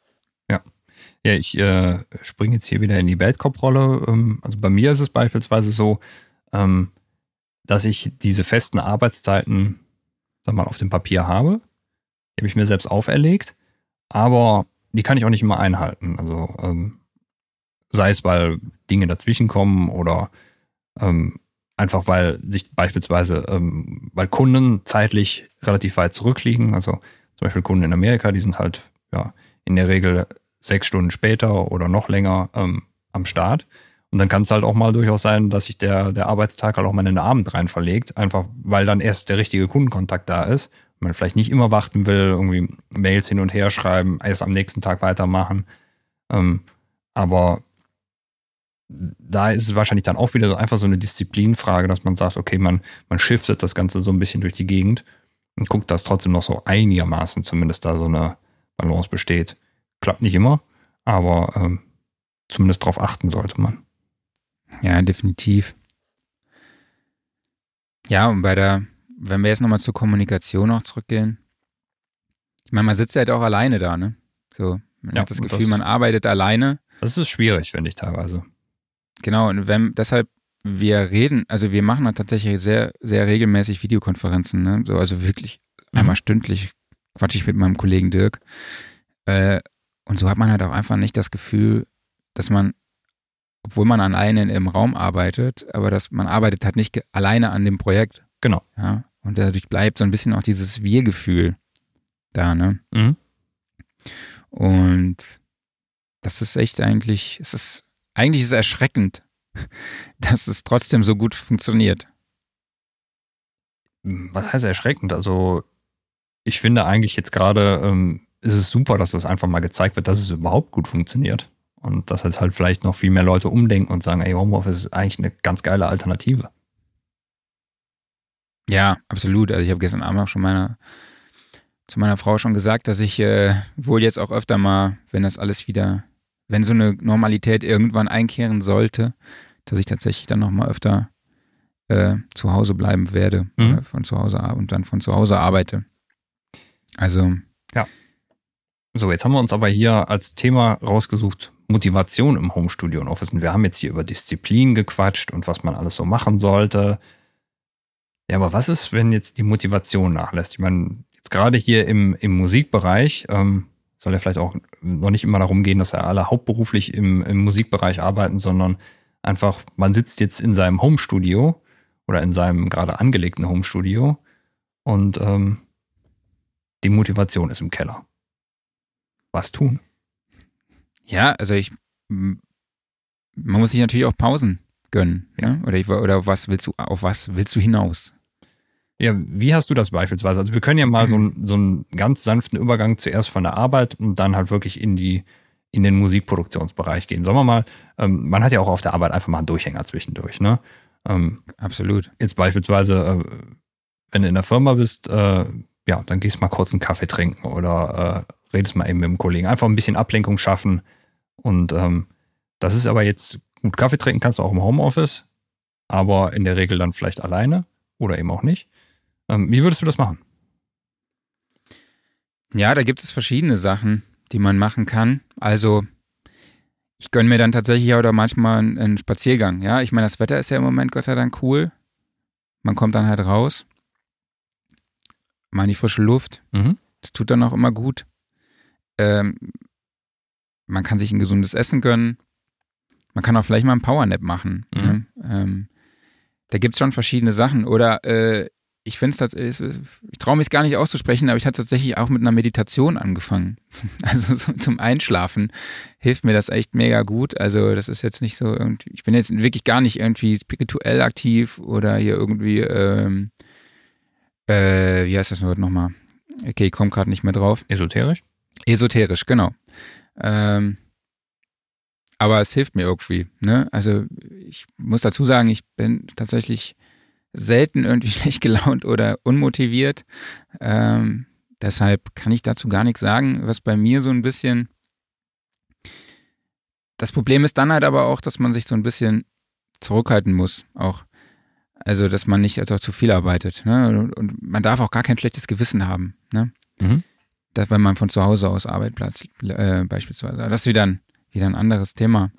Ja, ich äh, springe jetzt hier wieder in die Weltkop-Rolle. Ähm, also bei mir ist es beispielsweise so, ähm, dass ich diese festen Arbeitszeiten, sag mal, auf dem Papier habe. Die habe ich mir selbst auferlegt, aber die kann ich auch nicht immer einhalten. Also ähm, sei es, weil Dinge dazwischen kommen oder ähm, einfach weil sich beispielsweise, ähm, weil Kunden zeitlich relativ weit zurückliegen. Also zum Beispiel Kunden in Amerika, die sind halt ja in der Regel sechs Stunden später oder noch länger ähm, am Start. Und dann kann es halt auch mal durchaus sein, dass sich der, der Arbeitstag halt auch mal in den Abend rein verlegt, einfach weil dann erst der richtige Kundenkontakt da ist. Man vielleicht nicht immer warten will, irgendwie Mails hin und her schreiben, erst am nächsten Tag weitermachen. Ähm, aber da ist es wahrscheinlich dann auch wieder so einfach so eine Disziplinfrage, dass man sagt, okay, man, man shiftet das Ganze so ein bisschen durch die Gegend und guckt, dass trotzdem noch so einigermaßen zumindest da so eine Balance besteht. Klappt nicht immer, aber ähm, zumindest darauf achten sollte man. Ja, definitiv. Ja, und bei der, wenn wir jetzt nochmal zur Kommunikation auch zurückgehen, ich meine, man sitzt halt auch alleine da, ne? So, man Ja, hat das Gefühl, das- man arbeitet alleine. Das ist schwierig, finde ich teilweise. Genau, und wenn, deshalb, wir reden, also wir machen da tatsächlich sehr, sehr regelmäßig Videokonferenzen, ne? So, also wirklich Mhm. einmal stündlich quatsche ich mit meinem Kollegen Dirk. Äh, und so hat man halt auch einfach nicht das Gefühl, dass man, obwohl man alleine im Raum arbeitet, aber dass man arbeitet halt nicht alleine an dem Projekt. Genau. Ja. Und dadurch bleibt so ein bisschen auch dieses Wir-Gefühl da, ne? Mhm. Und das ist echt eigentlich, es ist, eigentlich ist es erschreckend, dass es trotzdem so gut funktioniert. Was heißt erschreckend? Also, ich finde eigentlich jetzt gerade ähm, ist es super, dass das einfach mal gezeigt wird, dass es überhaupt gut funktioniert. Und dass jetzt halt vielleicht noch viel mehr Leute umdenken und sagen, ey, Homeoffice ist eigentlich eine ganz geile Alternative. Ja, absolut. Also ich habe gestern Abend auch schon meiner, zu meiner Frau schon gesagt, dass ich äh, wohl jetzt auch öfter mal, wenn das alles wieder, wenn so eine Normalität irgendwann einkehren sollte, dass ich tatsächlich dann nochmal öfter äh, zu Hause bleiben werde Mhm. von zu Hause und dann von zu Hause arbeite. Also So, jetzt haben wir uns aber hier als Thema rausgesucht, Motivation im Homestudio und Office. Und wir haben jetzt hier über Disziplin gequatscht und was man alles so machen sollte. Ja, aber was ist, wenn jetzt die Motivation nachlässt? Ich meine, jetzt gerade hier im, im Musikbereich, ähm, soll ja vielleicht auch noch nicht immer darum gehen, dass ja alle hauptberuflich im, im Musikbereich arbeiten, sondern einfach, man sitzt jetzt in seinem Homestudio oder in seinem gerade angelegten Homestudio und ähm, die Motivation ist im Keller. Was tun? Ja, also ich, man muss sich natürlich auch Pausen gönnen. Ja? Oder, ich, oder was willst du, auf was willst du hinaus? Ja, wie hast du das beispielsweise? Also wir können ja mal so, einen, so einen ganz sanften Übergang zuerst von der Arbeit und dann halt wirklich in die in den Musikproduktionsbereich gehen. Sagen wir mal, ähm, man hat ja auch auf der Arbeit einfach mal einen Durchhänger zwischendurch, ne? Ähm, Absolut. Jetzt beispielsweise, äh, wenn du in der Firma bist, äh, ja, dann gehst du mal kurz einen Kaffee trinken oder äh, redest mal eben mit dem Kollegen. Einfach ein bisschen Ablenkung schaffen. Und ähm, das ist aber jetzt, gut, Kaffee trinken kannst du auch im Homeoffice, aber in der Regel dann vielleicht alleine oder eben auch nicht. Ähm, wie würdest du das machen? Ja, da gibt es verschiedene Sachen, die man machen kann. Also ich gönne mir dann tatsächlich oder manchmal einen Spaziergang. Ja, ich meine, das Wetter ist ja im Moment Gott sei Dank cool. Man kommt dann halt raus, mal in die frische Luft. Mhm. Das tut dann auch immer gut. Ähm, man kann sich ein gesundes Essen gönnen. Man kann auch vielleicht mal einen Powernap machen. Mhm. Ne? Ähm, da gibt es schon verschiedene Sachen. Oder äh, ich finde es, ich traue mich es gar nicht auszusprechen, aber ich hatte tatsächlich auch mit einer Meditation angefangen. Also so zum Einschlafen hilft mir das echt mega gut. Also das ist jetzt nicht so irgendwie, ich bin jetzt wirklich gar nicht irgendwie spirituell aktiv oder hier irgendwie, ähm, äh, wie heißt das Wort nochmal? Okay, ich komme gerade nicht mehr drauf. Esoterisch? Esoterisch, genau. Ähm, aber es hilft mir irgendwie. Ne? Also ich muss dazu sagen, ich bin tatsächlich selten irgendwie schlecht gelaunt oder unmotiviert. Ähm, deshalb kann ich dazu gar nichts sagen, was bei mir so ein bisschen. Das Problem ist dann halt aber auch, dass man sich so ein bisschen zurückhalten muss, auch. Also, dass man nicht also zu viel arbeitet. Ne? Und, man darf auch gar kein schlechtes Gewissen haben. Ne? Mhm. Das, wenn man von zu Hause aus Arbeitsplatz äh, beispielsweise. Das ist wieder ein, wieder ein anderes Thema.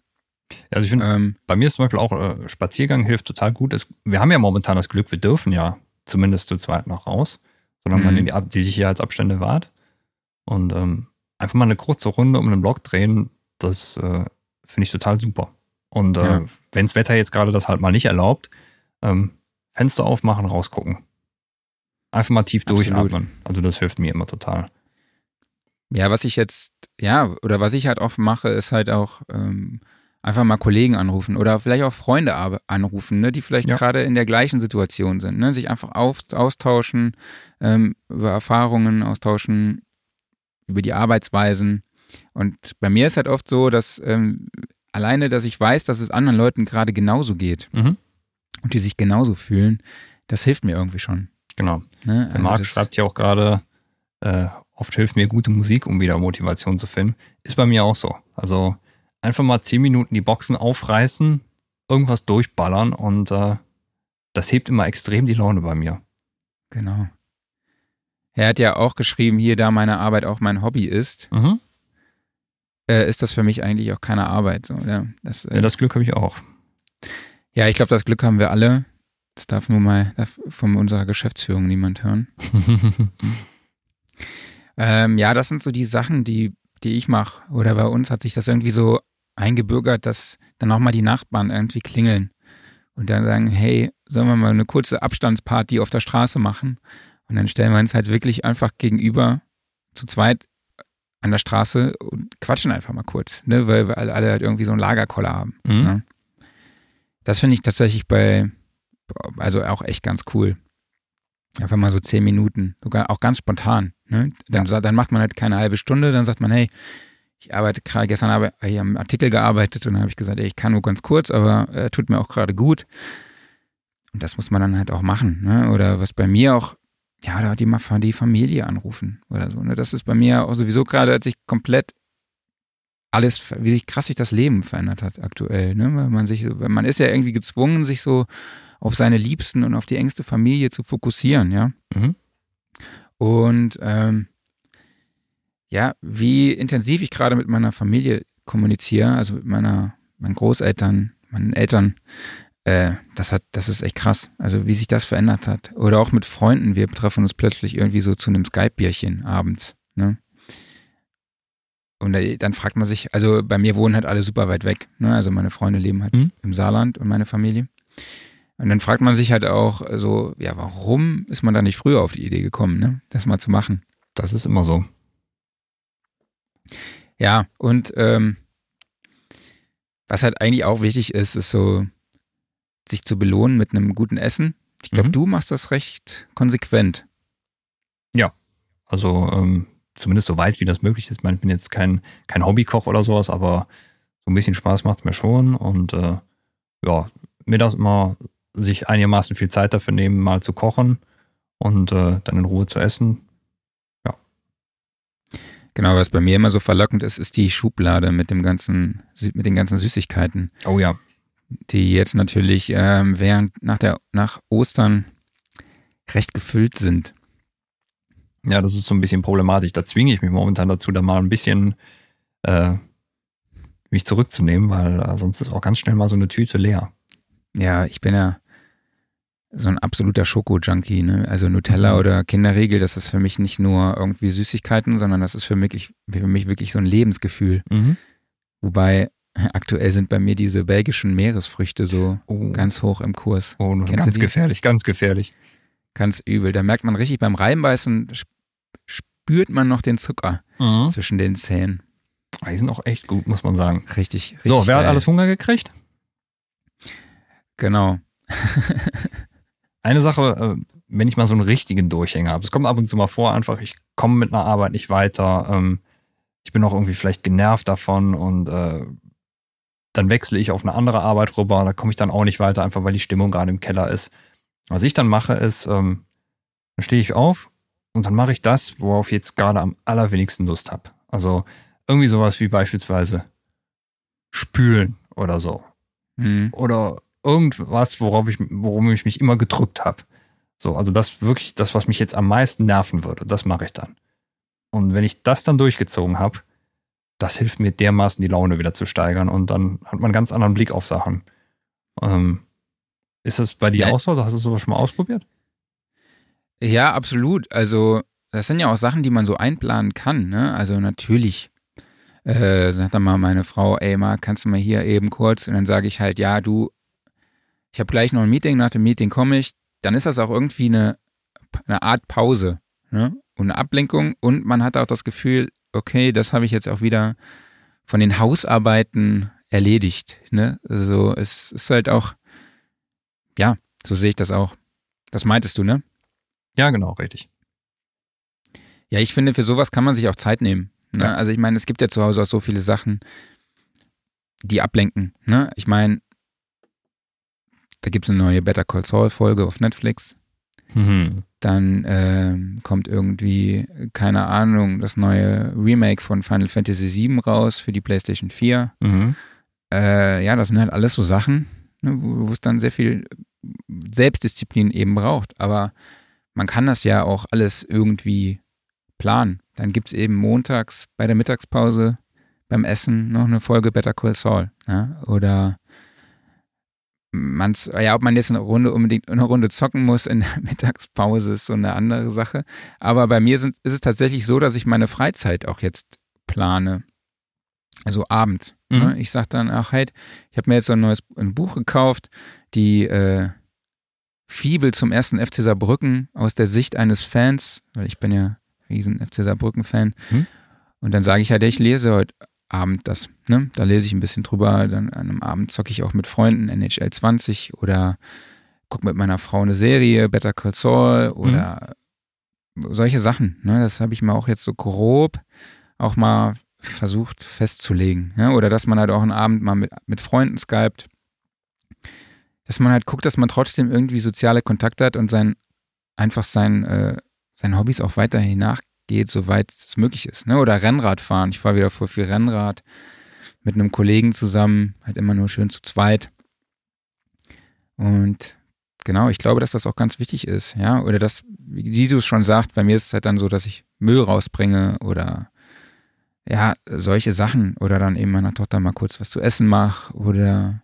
Also ich finde, ähm, bei mir ist zum Beispiel auch äh, Spaziergang hilft total gut. Es, wir haben ja momentan das Glück, wir dürfen ja zumindest zu zweit noch raus, solange man mhm. die, die Sicherheitsabstände wahrt. Und ähm, einfach mal eine kurze Runde um den Block drehen, das äh, finde ich total super. Und äh, ja. wenn das Wetter jetzt gerade das halt mal nicht erlaubt, ähm, Fenster aufmachen, rausgucken. Einfach mal tief Absolut. durchatmen. Also das hilft mir immer total. Ja, was ich jetzt, ja, oder was ich halt oft mache, ist halt auch ähm, einfach mal Kollegen anrufen oder vielleicht auch Freunde anrufen, ne, die vielleicht ja. gerade in der gleichen Situation sind. Ne, sich einfach auf, austauschen, ähm, über Erfahrungen austauschen, über die Arbeitsweisen. Und bei mir ist halt oft so, dass ähm, alleine, dass ich weiß, dass es anderen Leuten gerade genauso geht mhm. und die sich genauso fühlen, das hilft mir irgendwie schon. Genau. Ne? Also Marc schreibt ja auch gerade, äh, oft hilft mir gute Musik, um wieder Motivation zu finden. Ist bei mir auch so. Also einfach mal zehn Minuten die Boxen aufreißen, irgendwas durchballern und äh, das hebt immer extrem die Laune bei mir. Genau. Er hat ja auch geschrieben, hier, da meine Arbeit auch mein Hobby ist, mhm. äh, ist das für mich eigentlich auch keine Arbeit. Ja, das, äh, ja, das Glück habe ich auch. Ja, ich glaube, das Glück haben wir alle. Das darf nur mal von unserer Geschäftsführung niemand hören. ähm, ja, das sind so die Sachen, die die ich mache. Oder bei uns hat sich das irgendwie so eingebürgert, dass dann auch mal die Nachbarn irgendwie klingeln und dann sagen, hey, sollen wir mal eine kurze Abstandsparty auf der Straße machen? Und dann stellen wir uns halt wirklich einfach gegenüber zu zweit an der Straße und quatschen einfach mal kurz, ne? weil wir alle, alle halt irgendwie so einen Lagerkoller haben. Mhm. Ne? Das finde ich tatsächlich bei, also auch echt ganz cool. Einfach mal so zehn Minuten, sogar auch ganz spontan. Ne? Dann, ja. dann macht man halt keine halbe Stunde, dann sagt man, hey, ich arbeite gerade, gestern habe ich am Artikel gearbeitet und dann habe ich gesagt, ey, ich kann nur ganz kurz, aber äh, tut mir auch gerade gut. Und das muss man dann halt auch machen. Ne? Oder was bei mir auch, ja, da die die Familie anrufen oder so. Ne? Das ist bei mir auch sowieso gerade, als sich komplett alles, wie sich krass sich das Leben verändert hat aktuell. Ne? Weil man sich, man ist ja irgendwie gezwungen, sich so auf seine Liebsten und auf die engste Familie zu fokussieren, ja. Mhm. Und ähm, ja, wie intensiv ich gerade mit meiner Familie kommuniziere, also mit meiner, meinen Großeltern, meinen Eltern, äh, das hat, das ist echt krass. Also wie sich das verändert hat. Oder auch mit Freunden, wir treffen uns plötzlich irgendwie so zu einem Skype-Bierchen abends. Ne? Und dann fragt man sich, also bei mir wohnen halt alle super weit weg. Ne? Also meine Freunde leben halt mhm. im Saarland und meine Familie. Und dann fragt man sich halt auch so, ja, warum ist man da nicht früher auf die Idee gekommen, ne? das mal zu machen? Das ist immer so. Ja, und ähm, was halt eigentlich auch wichtig ist, ist so, sich zu belohnen mit einem guten Essen. Ich glaube, mhm. du machst das recht konsequent. Ja, also ähm, zumindest so weit, wie das möglich ist. Ich meine, ich bin jetzt kein, kein Hobbykoch oder sowas, aber so ein bisschen Spaß macht es mir schon. Und äh, ja, mir das immer sich einigermaßen viel Zeit dafür nehmen, mal zu kochen und äh, dann in Ruhe zu essen. Ja. Genau, was bei mir immer so verlockend ist, ist die Schublade mit dem ganzen, mit den ganzen Süßigkeiten. Oh ja. Die jetzt natürlich ähm, während nach der nach Ostern recht gefüllt sind. Ja, das ist so ein bisschen problematisch. Da zwinge ich mich momentan dazu, da mal ein bisschen äh, mich zurückzunehmen, weil äh, sonst ist auch ganz schnell mal so eine Tüte leer. Ja, ich bin ja so ein absoluter Schoko-Junkie. Ne? Also Nutella mhm. oder Kinderriegel, das ist für mich nicht nur irgendwie Süßigkeiten, sondern das ist für mich, für mich wirklich so ein Lebensgefühl. Mhm. Wobei aktuell sind bei mir diese belgischen Meeresfrüchte so oh. ganz hoch im Kurs. Oh, ganz gefährlich, ganz gefährlich. Ganz übel. Da merkt man richtig beim Reinbeißen, spürt man noch den Zucker mhm. zwischen den Zähnen. Die sind auch echt gut, muss man sagen. Richtig, richtig. So, wer geil. hat alles Hunger gekriegt? Genau. Eine Sache, äh, wenn ich mal so einen richtigen Durchhänger habe, es kommt ab und zu mal vor, einfach, ich komme mit einer Arbeit nicht weiter, ähm, ich bin auch irgendwie vielleicht genervt davon und äh, dann wechsle ich auf eine andere Arbeit rüber, da komme ich dann auch nicht weiter, einfach weil die Stimmung gerade im Keller ist. Was ich dann mache, ist, ähm, dann stehe ich auf und dann mache ich das, worauf ich jetzt gerade am allerwenigsten Lust habe. Also irgendwie sowas wie beispielsweise spülen oder so. Mhm. Oder irgendwas, worauf ich, worum ich mich immer gedrückt habe. So, also das wirklich, das, was mich jetzt am meisten nerven würde, das mache ich dann. Und wenn ich das dann durchgezogen habe, das hilft mir dermaßen, die Laune wieder zu steigern und dann hat man einen ganz anderen Blick auf Sachen. Ähm, ist das bei dir ja. auch so? Hast du sowas schon mal ausprobiert? Ja, absolut. Also, das sind ja auch Sachen, die man so einplanen kann. Ne? Also, natürlich äh, sagt dann mal meine Frau, ey, Marc, kannst du mal hier eben kurz? Und dann sage ich halt, ja, du, ich habe gleich noch ein Meeting, nach dem Meeting komme ich. Dann ist das auch irgendwie eine, eine Art Pause ne? und eine Ablenkung. Und man hat auch das Gefühl, okay, das habe ich jetzt auch wieder von den Hausarbeiten erledigt. Ne? Also, es ist halt auch, ja, so sehe ich das auch. Das meintest du, ne? Ja, genau, richtig. Ja, ich finde, für sowas kann man sich auch Zeit nehmen. Ne? Ja. Also ich meine, es gibt ja zu Hause auch so viele Sachen, die ablenken. Ne? Ich meine, da gibt es eine neue Better Call Saul Folge auf Netflix. Mhm. Dann äh, kommt irgendwie, keine Ahnung, das neue Remake von Final Fantasy VII raus für die PlayStation 4. Mhm. Äh, ja, das sind halt alles so Sachen, ne, wo es dann sehr viel Selbstdisziplin eben braucht. Aber man kann das ja auch alles irgendwie planen. Dann gibt es eben montags bei der Mittagspause beim Essen noch eine Folge Better Call Saul. Ja? Oder man's, ja, ob man jetzt eine Runde unbedingt eine Runde zocken muss in der Mittagspause, ist so eine andere Sache. Aber bei mir sind, ist es tatsächlich so, dass ich meine Freizeit auch jetzt plane. Also abends. Ne? Mhm. Ne? Ich sage dann, ach halt, ich habe mir jetzt so ein neues ein Buch gekauft, die äh, Fibel zum ersten FC Saarbrücken aus der Sicht eines Fans, weil ich bin ja riesen FC Saarbrücken-Fan. Mhm. Und dann sage ich halt, ich lese heute Abend das. Ne? Da lese ich ein bisschen drüber. Dann an einem Abend zocke ich auch mit Freunden NHL 20 oder gucke mit meiner Frau eine Serie, Better Call Saul oder mhm. solche Sachen. Ne? Das habe ich mir auch jetzt so grob auch mal versucht festzulegen. Ja? Oder dass man halt auch einen Abend mal mit, mit Freunden skypt dass man halt guckt, dass man trotzdem irgendwie soziale Kontakte hat und sein, einfach sein, äh, seinen Hobbys auch weiterhin nachgeht, soweit es möglich ist. Ne? Oder Rennrad fahren. Ich fahre wieder voll viel Rennrad mit einem Kollegen zusammen, halt immer nur schön zu zweit. Und genau, ich glaube, dass das auch ganz wichtig ist, ja. Oder dass, wie du es schon sagst, bei mir ist es halt dann so, dass ich Müll rausbringe oder ja, solche Sachen. Oder dann eben meiner Tochter mal kurz was zu essen mache oder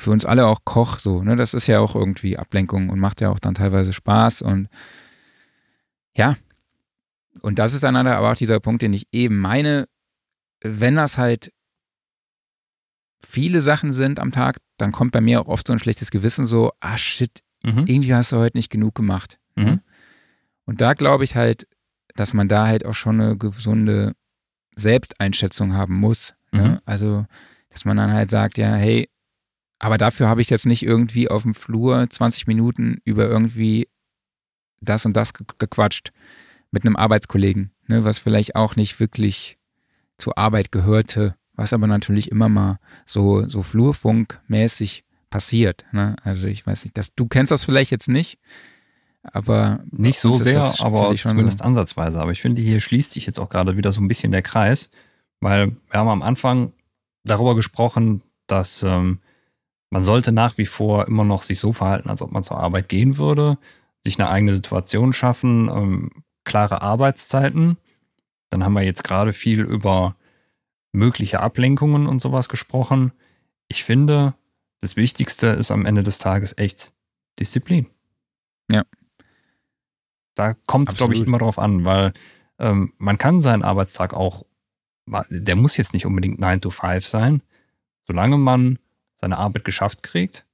für uns alle auch Koch, so, ne? Das ist ja auch irgendwie Ablenkung und macht ja auch dann teilweise Spaß und ja. Und das ist dann aber auch dieser Punkt, den ich eben meine. wenn das halt viele Sachen sind am Tag, dann kommt bei mir auch oft so ein schlechtes Gewissen, so, ah shit, mhm. irgendwie hast du heute nicht genug gemacht. Mhm. Und da glaube ich halt, dass man da halt auch schon eine gesunde Selbsteinschätzung haben muss. Ne? Mhm. Also, dass man dann halt sagt, ja, hey, aber dafür habe ich jetzt nicht irgendwie auf dem Flur 20 Minuten über irgendwie das und das gequatscht mit einem Arbeitskollegen, ne, was vielleicht auch nicht wirklich zur Arbeit gehörte, was aber natürlich immer mal so, so Flurfunkmäßig passiert. Ne? Also ich weiß nicht, dass, du kennst das vielleicht jetzt nicht, aber nicht so sehr, aber zumindest so. ansatzweise. Aber ich finde, hier schließt sich jetzt auch gerade wieder so ein bisschen der Kreis, weil wir haben am Anfang darüber gesprochen, dass ähm, man sollte nach wie vor immer noch sich so verhalten, als ob man zur Arbeit gehen würde, sich eine eigene Situation schaffen, ähm, klare Arbeitszeiten. Dann haben wir jetzt gerade viel über mögliche Ablenkungen und sowas gesprochen. Ich finde, das Wichtigste ist am Ende des Tages echt Disziplin. Ja. Da kommt es, glaube ich, immer drauf an, weil ähm, man kann seinen Arbeitstag auch, der muss jetzt nicht unbedingt 9 to 5 sein, solange man seine Arbeit geschafft kriegt,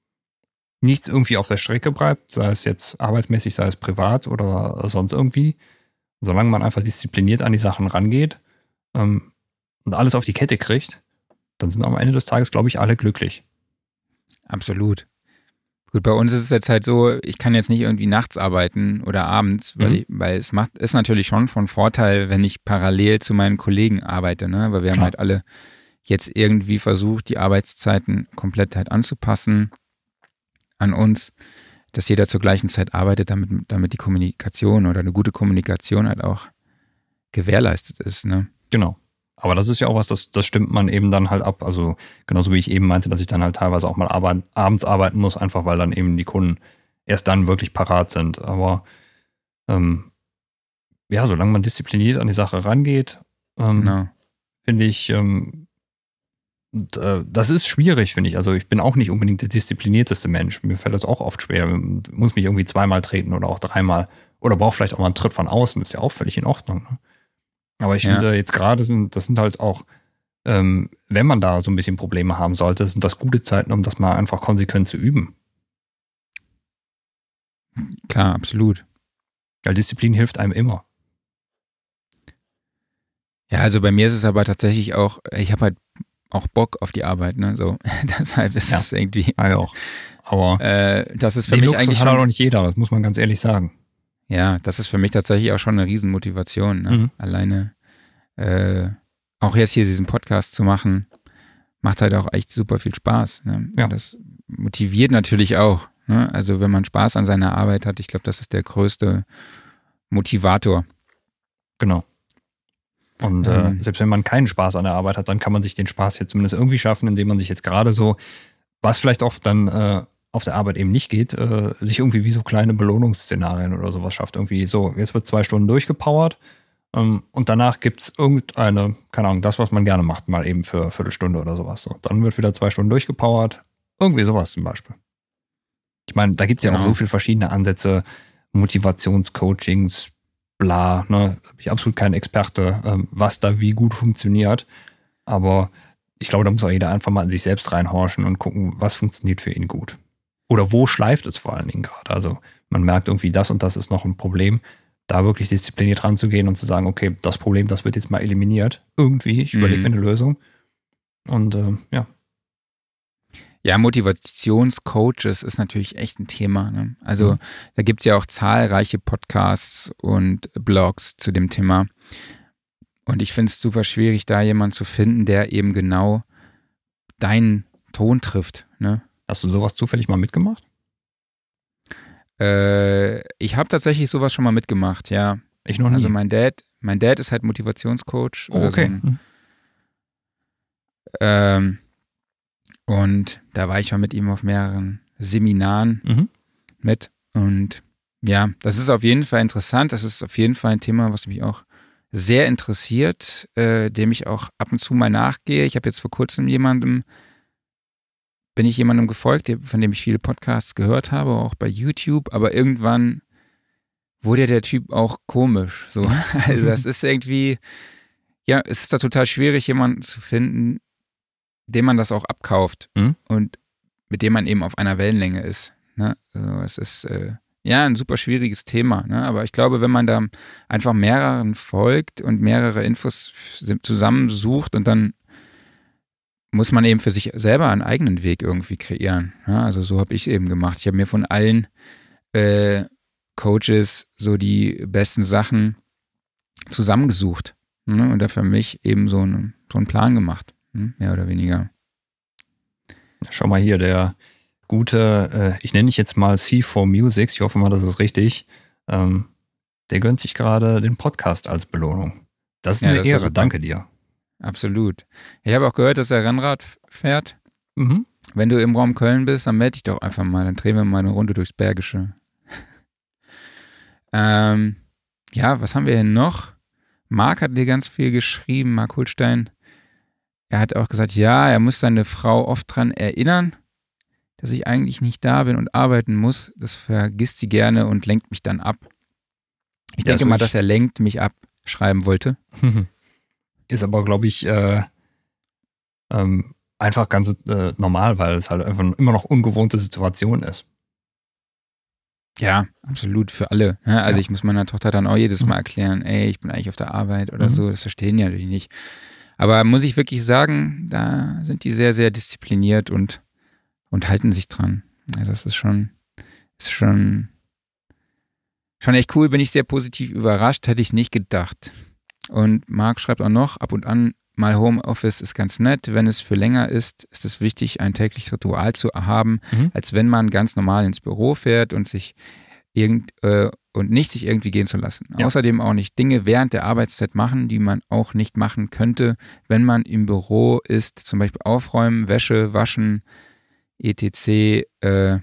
nichts irgendwie auf der Strecke bleibt, sei es jetzt arbeitsmäßig, sei es privat oder sonst irgendwie, solange man einfach diszipliniert an die Sachen rangeht ähm, und alles auf die Kette kriegt, dann sind am Ende des Tages, glaube ich, alle glücklich. Absolut. Gut, bei uns ist es jetzt halt so, ich kann jetzt nicht irgendwie nachts arbeiten oder abends, weil, mhm. ich, weil es macht, ist natürlich schon von Vorteil, wenn ich parallel zu meinen Kollegen arbeite, ne? Weil wir Klar. haben halt alle jetzt irgendwie versucht, die Arbeitszeiten komplett halt anzupassen an uns, dass jeder zur gleichen Zeit arbeitet, damit, damit die Kommunikation oder eine gute Kommunikation halt auch gewährleistet ist. Ne? Genau. Aber das ist ja auch was, das, das stimmt man eben dann halt ab. Also genauso wie ich eben meinte, dass ich dann halt teilweise auch mal arbeit, abends arbeiten muss, einfach weil dann eben die Kunden erst dann wirklich parat sind. Aber ähm, ja, solange man diszipliniert an die Sache rangeht, ähm, genau. finde ich, ähm, und, äh, das ist schwierig, finde ich. Also ich bin auch nicht unbedingt der disziplinierteste Mensch. Mir fällt das auch oft schwer. Ich muss mich irgendwie zweimal treten oder auch dreimal. Oder brauche vielleicht auch mal einen Tritt von außen. Das ist ja auch völlig in Ordnung. Ne? Aber ich ja. finde jetzt gerade sind, das sind halt auch, ähm, wenn man da so ein bisschen Probleme haben sollte, sind das gute Zeiten, um das mal einfach konsequent zu üben. Klar, absolut. Weil Disziplin hilft einem immer. Ja, also bei mir ist es aber tatsächlich auch, ich habe halt auch Bock auf die Arbeit, ne? So, deshalb ist ja. es irgendwie. Ja, auch. Aber äh, das ist für mich Luxus eigentlich hat auch nicht jeder, das muss man ganz ehrlich sagen. Ja, das ist für mich tatsächlich auch schon eine Riesenmotivation, ne? Mhm. Alleine äh, auch jetzt hier diesen Podcast zu machen, macht halt auch echt super viel Spaß. Ne? Ja. Das motiviert natürlich auch. Ne? Also wenn man Spaß an seiner Arbeit hat, ich glaube, das ist der größte Motivator. Genau. Und äh, mhm. selbst wenn man keinen Spaß an der Arbeit hat, dann kann man sich den Spaß jetzt zumindest irgendwie schaffen, indem man sich jetzt gerade so, was vielleicht auch dann äh, auf der Arbeit eben nicht geht, äh, sich irgendwie wie so kleine Belohnungsszenarien oder sowas schafft. Irgendwie so, jetzt wird zwei Stunden durchgepowert ähm, und danach gibt es irgendeine, keine Ahnung, das, was man gerne macht, mal eben für eine Viertelstunde oder sowas. So. Dann wird wieder zwei Stunden durchgepowert. Irgendwie sowas zum Beispiel. Ich meine, da gibt es ja genau. auch so viele verschiedene Ansätze, Motivationscoachings, bla, ne, bin ich absolut kein Experte, ähm, was da wie gut funktioniert. Aber ich glaube, da muss auch jeder einfach mal in sich selbst reinhorchen und gucken, was funktioniert für ihn gut. Oder wo schleift es vor allen Dingen gerade. Also man merkt irgendwie, das und das ist noch ein Problem. Da wirklich diszipliniert ranzugehen und zu sagen, okay, das Problem, das wird jetzt mal eliminiert. Irgendwie, ich überlege mhm. mir eine Lösung. Und äh, ja, ja, Motivationscoaches ist natürlich echt ein Thema. Ne? Also mhm. da gibt es ja auch zahlreiche Podcasts und Blogs zu dem Thema. Und ich finde es super schwierig, da jemanden zu finden, der eben genau deinen Ton trifft. Ne? Hast du sowas zufällig mal mitgemacht? Äh, ich habe tatsächlich sowas schon mal mitgemacht, ja. Ich noch nie. Also mein Dad, mein Dad ist halt Motivationscoach. Oh, okay. So ein, mhm. ähm, und da war ich schon mit ihm auf mehreren Seminaren mhm. mit. Und ja, das ist auf jeden Fall interessant. Das ist auf jeden Fall ein Thema, was mich auch sehr interessiert, äh, dem ich auch ab und zu mal nachgehe. Ich habe jetzt vor kurzem jemandem, bin ich jemandem gefolgt, von dem ich viele Podcasts gehört habe, auch bei YouTube, aber irgendwann wurde der Typ auch komisch. So. Also das ist irgendwie, ja, es ist da total schwierig, jemanden zu finden, dem man das auch abkauft Mhm. und mit dem man eben auf einer Wellenlänge ist. Ne? Also es ist äh, ja ein super schwieriges Thema, ne? aber ich glaube, wenn man da einfach mehreren folgt und mehrere Infos zusammensucht und dann muss man eben für sich selber einen eigenen Weg irgendwie kreieren. Ja? Also so habe ich eben gemacht. Ich habe mir von allen äh, Coaches so die besten Sachen zusammengesucht ne? und da für mich eben so einen, so einen Plan gemacht, ne? mehr oder weniger. Schau mal hier, der gute, äh, ich nenne dich jetzt mal C4 Music, ich hoffe mal, das ist richtig. Ähm, der gönnt sich gerade den Podcast als Belohnung. Das ist Ja, eine das ist Ehre, super. danke dir. Absolut. Ich habe auch gehört, dass er Rennrad fährt. Mhm. Wenn du im Raum Köln bist, dann melde dich doch einfach mal. Dann drehen wir mal eine Runde durchs Bergische. ähm, ja, was haben wir hier noch? Marc hat dir ganz viel geschrieben, Marc Holstein. Er hat auch gesagt, ja, er muss seine Frau oft dran erinnern, dass ich eigentlich nicht da bin und arbeiten muss. Das vergisst sie gerne und lenkt mich dann ab. Ich Ja, denke so mal, ich- dass er lenkt mich ab schreiben wollte. Ist aber, glaube ich, äh, ähm, einfach ganz äh, normal, weil es halt einfach immer noch ungewohnte Situation ist. Ja, absolut, für alle. Ja, also Ja. ich muss meiner Tochter dann auch jedes Mhm. Mal erklären, ey, ich bin eigentlich auf der Arbeit oder Mhm. so, das verstehen die natürlich nicht. Aber muss ich wirklich sagen, da sind die sehr, sehr diszipliniert und, und halten sich dran. Ja, das ist schon, ist schon, schon echt cool, bin ich sehr positiv überrascht, hätte ich nicht gedacht. Und Marc schreibt auch noch, ab und an mal Homeoffice ist ganz nett. Wenn es für länger ist, ist es wichtig, ein tägliches Ritual zu haben, Mhm. als wenn man ganz normal ins Büro fährt und sich irgend, äh, und nicht sich irgendwie gehen zu lassen. Ja. Außerdem auch nicht Dinge während der Arbeitszeit machen, die man auch nicht machen könnte, wenn man im Büro ist, zum Beispiel aufräumen, Wäsche, waschen, etc. Äh,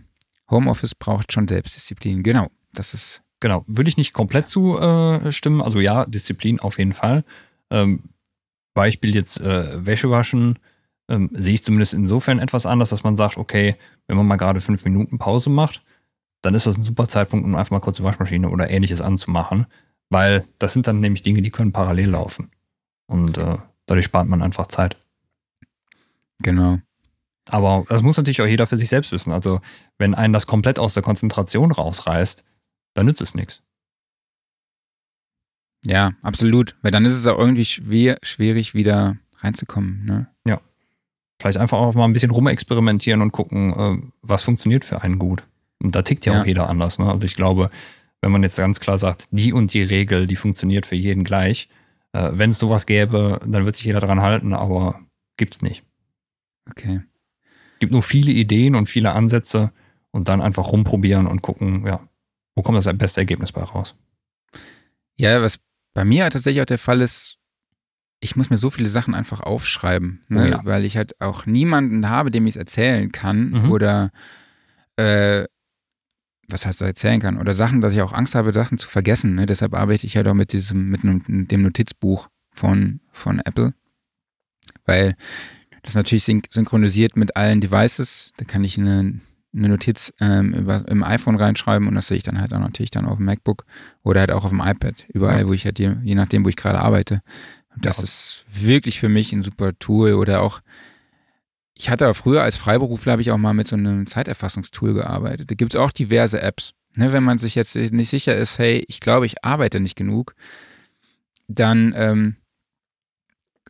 Homeoffice braucht schon Selbstdisziplin. Genau, das ist Genau, würde ich nicht komplett zustimmen. Äh, also ja, Disziplin auf jeden Fall. Ähm, Beispiel jetzt äh, Wäsche waschen, ähm, sehe ich zumindest insofern etwas anders, dass man sagt, okay, wenn man mal gerade fünf Minuten Pause macht, dann ist das ein super Zeitpunkt, um einfach mal kurz die Waschmaschine oder ähnliches anzumachen, weil das sind dann nämlich Dinge, die können parallel laufen. Und äh, dadurch spart man einfach Zeit. genau. Aber das muss natürlich auch jeder für sich selbst wissen. Also, wenn einen das komplett aus der Konzentration rausreißt, dann nützt es nichts. Ja, absolut. Weil dann ist es auch irgendwie schwer, schwierig, wieder reinzukommen. Ne? Vielleicht einfach auch mal ein bisschen rumexperimentieren und gucken, äh, was funktioniert für einen gut. Und da tickt ja, Ja. auch jeder anders. Ne? Also ich glaube, wenn man jetzt ganz klar sagt, die und die Regel, die funktioniert für jeden gleich, äh, wenn es sowas gäbe, dann wird sich jeder dran halten, aber gibt's nicht. Okay. Gibt nur viele Ideen und viele Ansätze und dann einfach rumprobieren und gucken, ja, wo kommt das beste Ergebnis bei raus. Ja, was bei mir halt tatsächlich auch der Fall ist, ich muss mir so viele Sachen einfach aufschreiben, ne? Oh ja. weil ich halt auch niemanden habe, dem ich es erzählen kann Mhm. oder äh, was heißt erzählen kann oder Sachen, dass ich auch Angst habe, Sachen zu vergessen. Ne? Deshalb arbeite ich halt auch mit diesem mit dem Notizbuch von von Apple, weil das natürlich syn synchronisiert mit allen Devices. Da kann ich eine, eine Notiz ähm, über, im iPhone reinschreiben und das sehe ich dann halt auch natürlich dann auf dem MacBook oder halt auch auf dem iPad, überall, Ja. wo ich halt, je, je nachdem, wo ich gerade arbeite. Und das Ja. ist wirklich für mich ein super Tool oder auch, ich hatte früher als Freiberufler, habe ich auch mal mit so einem Zeiterfassungstool gearbeitet. Da gibt es auch diverse Apps. Ne, wenn man sich jetzt nicht sicher ist, hey, ich glaube, ich arbeite nicht genug, dann ähm,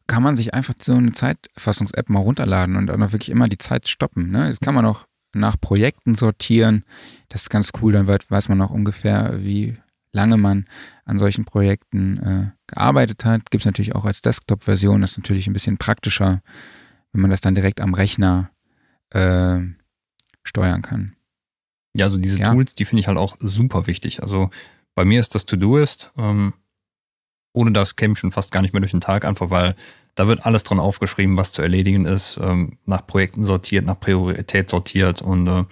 kann man sich einfach so eine Zeiterfassungs-App mal runterladen und dann auch wirklich immer die Zeit stoppen. Ne? Das kann man auch nach Projekten sortieren. Das ist ganz cool, dann weiß man auch ungefähr, wie lange man an solchen Projekten äh, gearbeitet hat. Gibt es natürlich auch als Desktop-Version, das ist natürlich ein bisschen praktischer, wenn man das dann direkt am Rechner äh, steuern kann. Ja, also diese Ja. Tools, die finde ich halt auch super wichtig. Also bei mir ist das To-Doist. Ähm, ohne das käme ich schon fast gar nicht mehr durch den Tag, einfach weil da wird alles dran aufgeschrieben, was zu erledigen ist, ähm, nach Projekten sortiert, nach Priorität sortiert und äh,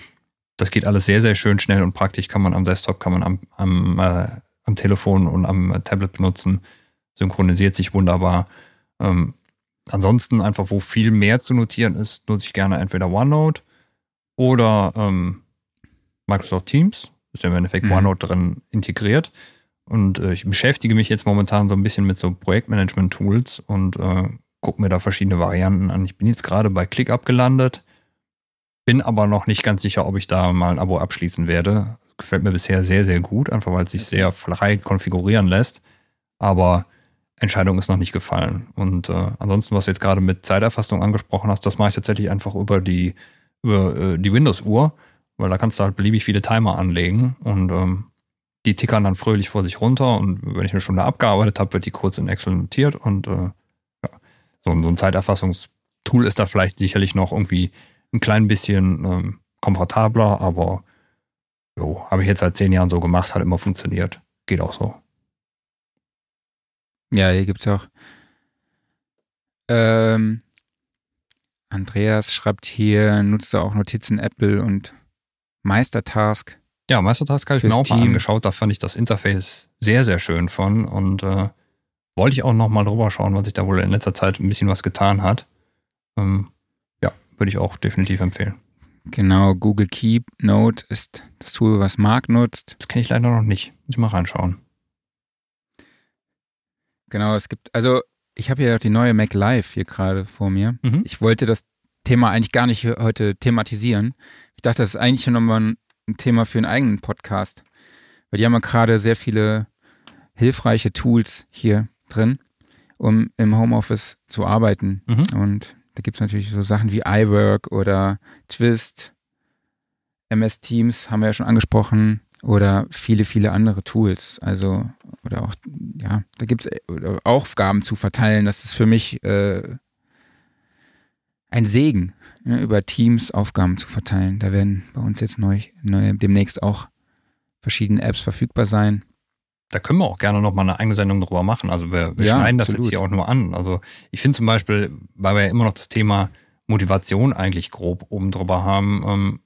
das geht alles sehr, sehr schön schnell und praktisch. Kann man am Desktop, kann man am, am, äh, am Telefon und am Tablet benutzen. Synchronisiert sich wunderbar. Ähm, ansonsten einfach, wo viel mehr zu notieren ist, nutze ich gerne entweder OneNote oder ähm, Microsoft Teams. Ist ja im Endeffekt Mhm. OneNote drin integriert. Und äh, ich beschäftige mich jetzt momentan so ein bisschen mit so Projektmanagement-Tools und äh, gucke mir da verschiedene Varianten an. Ich bin jetzt gerade bei ClickUp gelandet, bin aber noch nicht ganz sicher, ob ich da mal ein Abo abschließen werde. Gefällt mir bisher sehr, sehr gut, einfach weil es sich sehr frei konfigurieren lässt. Aber Entscheidung ist noch nicht gefallen. Und äh, ansonsten, was du jetzt gerade mit Zeiterfassung angesprochen hast, das mache ich tatsächlich einfach über die, über, äh, die Windows-Uhr, weil da kannst du halt beliebig viele Timer anlegen und ähm, die tickern dann fröhlich vor sich runter und wenn ich eine Stunde abgearbeitet habe, wird die kurz in Excel notiert und äh, ja, so, so, ein Zeiterfassungstool ist da vielleicht sicherlich noch irgendwie ein klein bisschen ähm, komfortabler, aber habe ich jetzt seit zehn Jahren so gemacht, hat immer funktioniert. Geht auch so. Ja, hier gibt es auch. Ähm, Andreas schreibt hier, nutzt er auch Notizen Apple und Meistertask. Ja, Meistertask habe ich mir auch Team. mal angeschaut. Da fand ich das Interface sehr, sehr schön von und äh, wollte ich auch noch mal drüber schauen, was sich da wohl in letzter Zeit ein bisschen was getan hat. Ähm, ja, würde ich auch definitiv empfehlen. Genau, Google Keep Note ist das Tool, was Marc nutzt. Das kenne ich leider noch nicht. Muss ich mal reinschauen. Genau, es gibt, also ich habe hier die neue Mac Live hier gerade vor mir. Mhm. Ich wollte das Thema eigentlich gar nicht heute thematisieren. Ich dachte, das ist eigentlich schon nochmal ein, ein Thema für einen eigenen Podcast. Weil die haben ja gerade sehr viele hilfreiche Tools hier drin, um im Homeoffice zu arbeiten. Mhm. Und da gibt es natürlich so Sachen wie iWork oder Twist, MS Teams haben wir ja schon angesprochen, oder viele, viele andere Tools. Also, oder auch, ja, da gibt es äh, Aufgaben zu verteilen. Das ist für mich äh, ein Segen, ne, über Teams Aufgaben zu verteilen. Da werden bei uns jetzt neu, neu demnächst auch verschiedene Apps verfügbar sein. Da können wir auch gerne nochmal eine eigene Sendung drüber machen. Also wir, wir ja, schneiden das absolut. jetzt hier auch nur an. Also ich finde zum Beispiel, weil wir ja immer noch das Thema Motivation eigentlich grob oben drüber haben, ähm,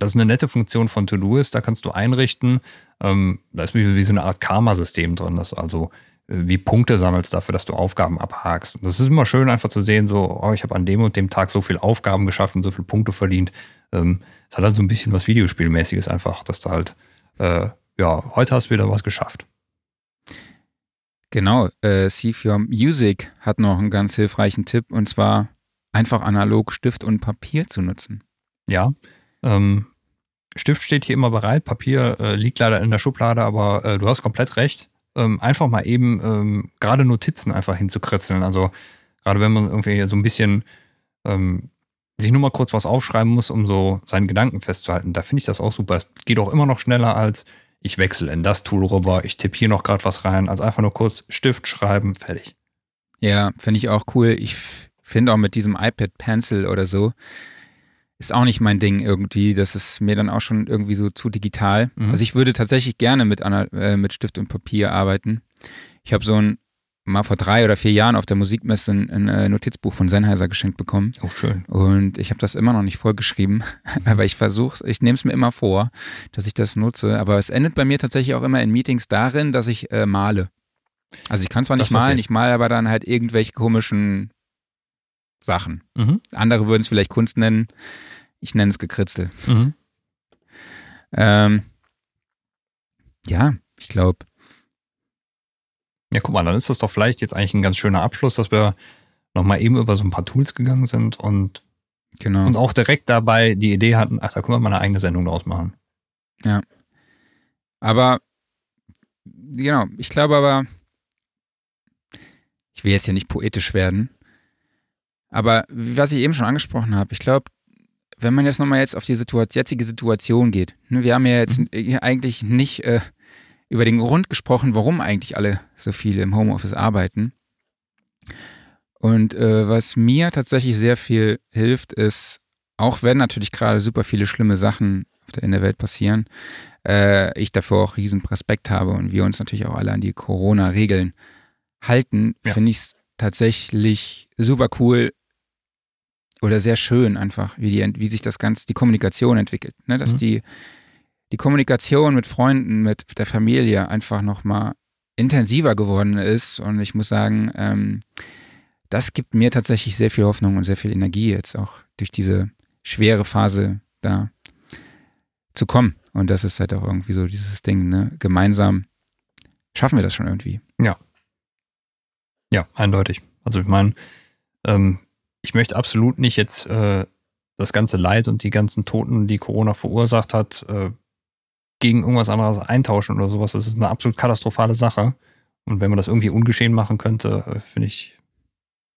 das ist eine nette Funktion von To-Do-Ist, da kannst du einrichten, ähm, da ist wie, wie so eine Art Karma-System drin, das also äh, wie Punkte sammelst dafür, dass du Aufgaben abhakst. das ist immer schön, einfach zu sehen, so, oh, ich habe an dem und dem Tag so viele Aufgaben geschafft und so viele Punkte verdient. Ähm, es hat halt so ein bisschen was Videospielmäßiges einfach, dass du halt, äh, ja, heute hast du wieder was geschafft. Genau, äh, See Your Music hat noch einen ganz hilfreichen Tipp und zwar einfach analog Stift und Papier zu nutzen. Ja, ähm, Stift steht hier immer bereit, Papier äh, liegt leider in der Schublade, aber äh, du hast komplett recht. Ähm, einfach mal eben ähm, gerade Notizen einfach hinzukritzeln. Also gerade wenn man irgendwie so ein bisschen ähm, sich nur mal kurz was aufschreiben muss, um so seinen Gedanken festzuhalten, da finde ich das auch super. Es geht auch immer noch schneller als ich wechsle in das Tool rüber, ich tippe hier noch gerade was rein, als einfach nur kurz Stift schreiben, fertig. Ja, finde ich auch cool. Ich finde auch mit diesem iPad Pencil oder so, ist auch nicht mein Ding irgendwie. Das ist mir dann auch schon irgendwie so zu digital. Mhm. Also ich würde tatsächlich gerne mit, äh, mit Stift und Papier arbeiten. Ich habe so ein mal vor drei oder vier Jahren auf der Musikmesse ein, ein äh, Notizbuch von Sennheiser geschenkt bekommen. Oh, schön. Und ich habe das immer noch nicht vollgeschrieben, aber ich versuche, ich nehme es mir immer vor, dass ich das nutze. Aber es endet bei mir tatsächlich auch immer in Meetings darin, dass ich äh, male. Also ich kann zwar nicht malen, ich male aber dann halt irgendwelche komischen Sachen. Mhm. Andere würden es vielleicht Kunst nennen. Ich nenne es Gekritzel. Mhm. Ähm, ja, ich glaube. Ja, guck mal, dann ist das doch vielleicht jetzt eigentlich ein ganz schöner Abschluss, dass wir nochmal eben über so ein paar Tools gegangen sind und, genau. und auch direkt dabei die Idee hatten, ach, da können wir mal eine eigene Sendung draus machen. Ja. Aber, genau, ich glaube aber, ich will jetzt ja nicht poetisch werden, aber was ich eben schon angesprochen habe, ich glaube, wenn man jetzt nochmal jetzt auf die Situation, jetzige Situation geht, ne, wir haben ja jetzt mhm. eigentlich nicht äh, über den Grund gesprochen, warum eigentlich alle so viel im Homeoffice arbeiten. Und äh, was mir tatsächlich sehr viel hilft, ist, auch wenn natürlich gerade super viele schlimme Sachen in der Welt passieren, äh, ich dafür auch riesen Respekt habe und wir uns natürlich auch alle an die Corona-Regeln halten, ja. finde ich es tatsächlich super cool, oder sehr schön einfach, wie, die, wie sich das Ganze, die Kommunikation entwickelt. Ne? Dass mhm. die, die Kommunikation mit Freunden, mit der Familie einfach nochmal intensiver geworden ist. Und ich muss sagen, ähm, das gibt mir tatsächlich sehr viel Hoffnung und sehr viel Energie jetzt auch durch diese schwere Phase da zu kommen. Und das ist halt auch irgendwie so dieses Ding, ne? Gemeinsam schaffen wir das schon irgendwie. Ja. Ja, eindeutig. Also ich meine, ähm, ich möchte absolut nicht jetzt äh, das ganze Leid und die ganzen Toten, die Corona verursacht hat, äh, gegen irgendwas anderes eintauschen oder sowas. Das ist eine absolut katastrophale Sache. Und wenn man das irgendwie ungeschehen machen könnte, äh, finde ich,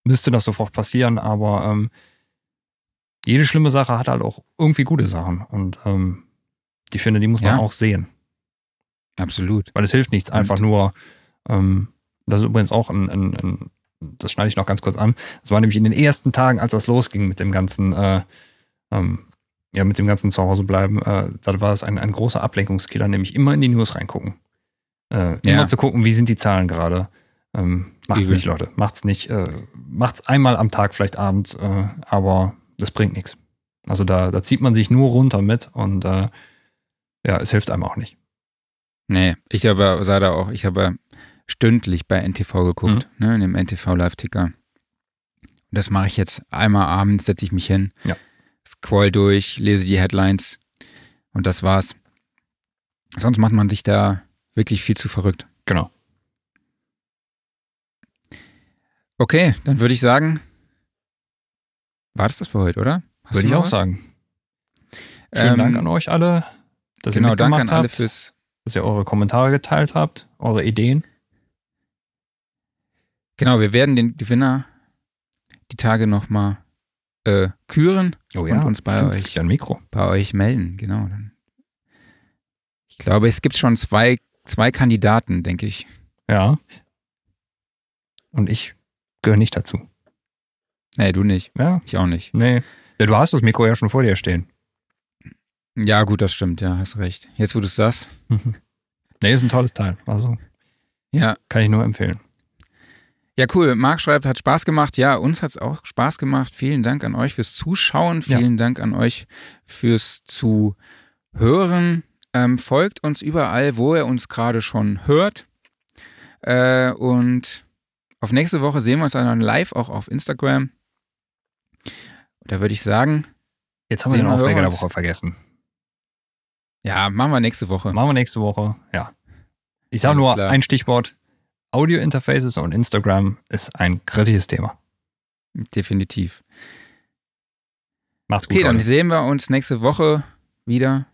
müsste das sofort passieren. Aber ähm, jede schlimme Sache hat halt auch irgendwie gute Sachen. Und ähm, die finde, die muss man Ja. auch sehen. Absolut. Weil es hilft nichts, Und- einfach nur, ähm, das ist übrigens auch ein, ein, ein, das schneide ich noch ganz kurz an. Das war nämlich in den ersten Tagen, als das losging mit dem ganzen, äh, ähm, ja, mit dem ganzen Zuhausebleiben, äh, da war es ein, ein großer Ablenkungskiller, nämlich immer in die News reingucken. Äh, Ja. Immer zu gucken, wie sind die Zahlen gerade. Ähm, macht's Übel. nicht, Leute. Macht's nicht. Äh, macht's einmal am Tag, vielleicht abends, äh, aber das bringt nichts. Also da, da zieht man sich nur runter mit und äh, ja, es hilft einem auch nicht. Nee, ich aber sah da auch, ich habe stündlich bei NTV geguckt, ne, in dem NTV Live-Ticker. Und Das mache ich jetzt einmal abends, setze ich mich hin, Ja. scroll durch, lese die Headlines und das war's. Sonst macht man sich da wirklich viel zu verrückt. Genau. Okay, dann würde ich sagen, war das das für heute, oder? Hast Würde ich auch was? sagen. Schönen Ähm, Dank an euch alle, dass Genau, ihr danke mitgemacht an alle habt, fürs, dass ihr eure Kommentare geteilt habt, eure Ideen. Genau, wir werden den Gewinner die Tage nochmal äh, küren. Oh Und uns bei stimmt, euch. ein Mikro. bei euch melden, genau. Dann. Ich glaube, es gibt schon zwei, zwei Kandidaten, denke ich. Ja. Und ich gehöre nicht dazu. Nee, du nicht. Ja, Ich auch nicht. nee. Ja, du hast das Mikro ja schon vor dir stehen. Ja, gut, das stimmt, ja, hast recht. Jetzt, wo du es sagst. Nee, ist ein tolles Teil. Also Ja. kann ich nur empfehlen. Ja, cool. Marc schreibt, hat Spaß gemacht. Ja, uns hat es auch Spaß gemacht. Vielen Dank an euch fürs Zuschauen. Ja. Vielen Dank an euch fürs Zuhören. Ähm, folgt uns überall, wo ihr uns gerade schon hört. Äh, und auf nächste Woche sehen wir uns dann live auch auf Instagram. Da würde ich sagen, Jetzt haben wir den Aufreger der. Woche vergessen. ja, machen wir nächste Woche. Machen wir nächste Woche. Ja. Ich sage nur klar. ein Stichwort. Audio-Interfaces und Instagram ist ein kritisches Thema. Definitiv. Macht's gut. Okay, dann sehen wir uns nächste Woche wieder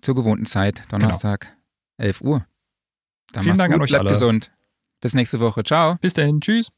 zur gewohnten Zeit, Donnerstag, 11 Uhr. Dann Vielen Dank an gut, euch bleibt alle. gesund. Bis nächste Woche. Ciao. Bis dahin. Tschüss.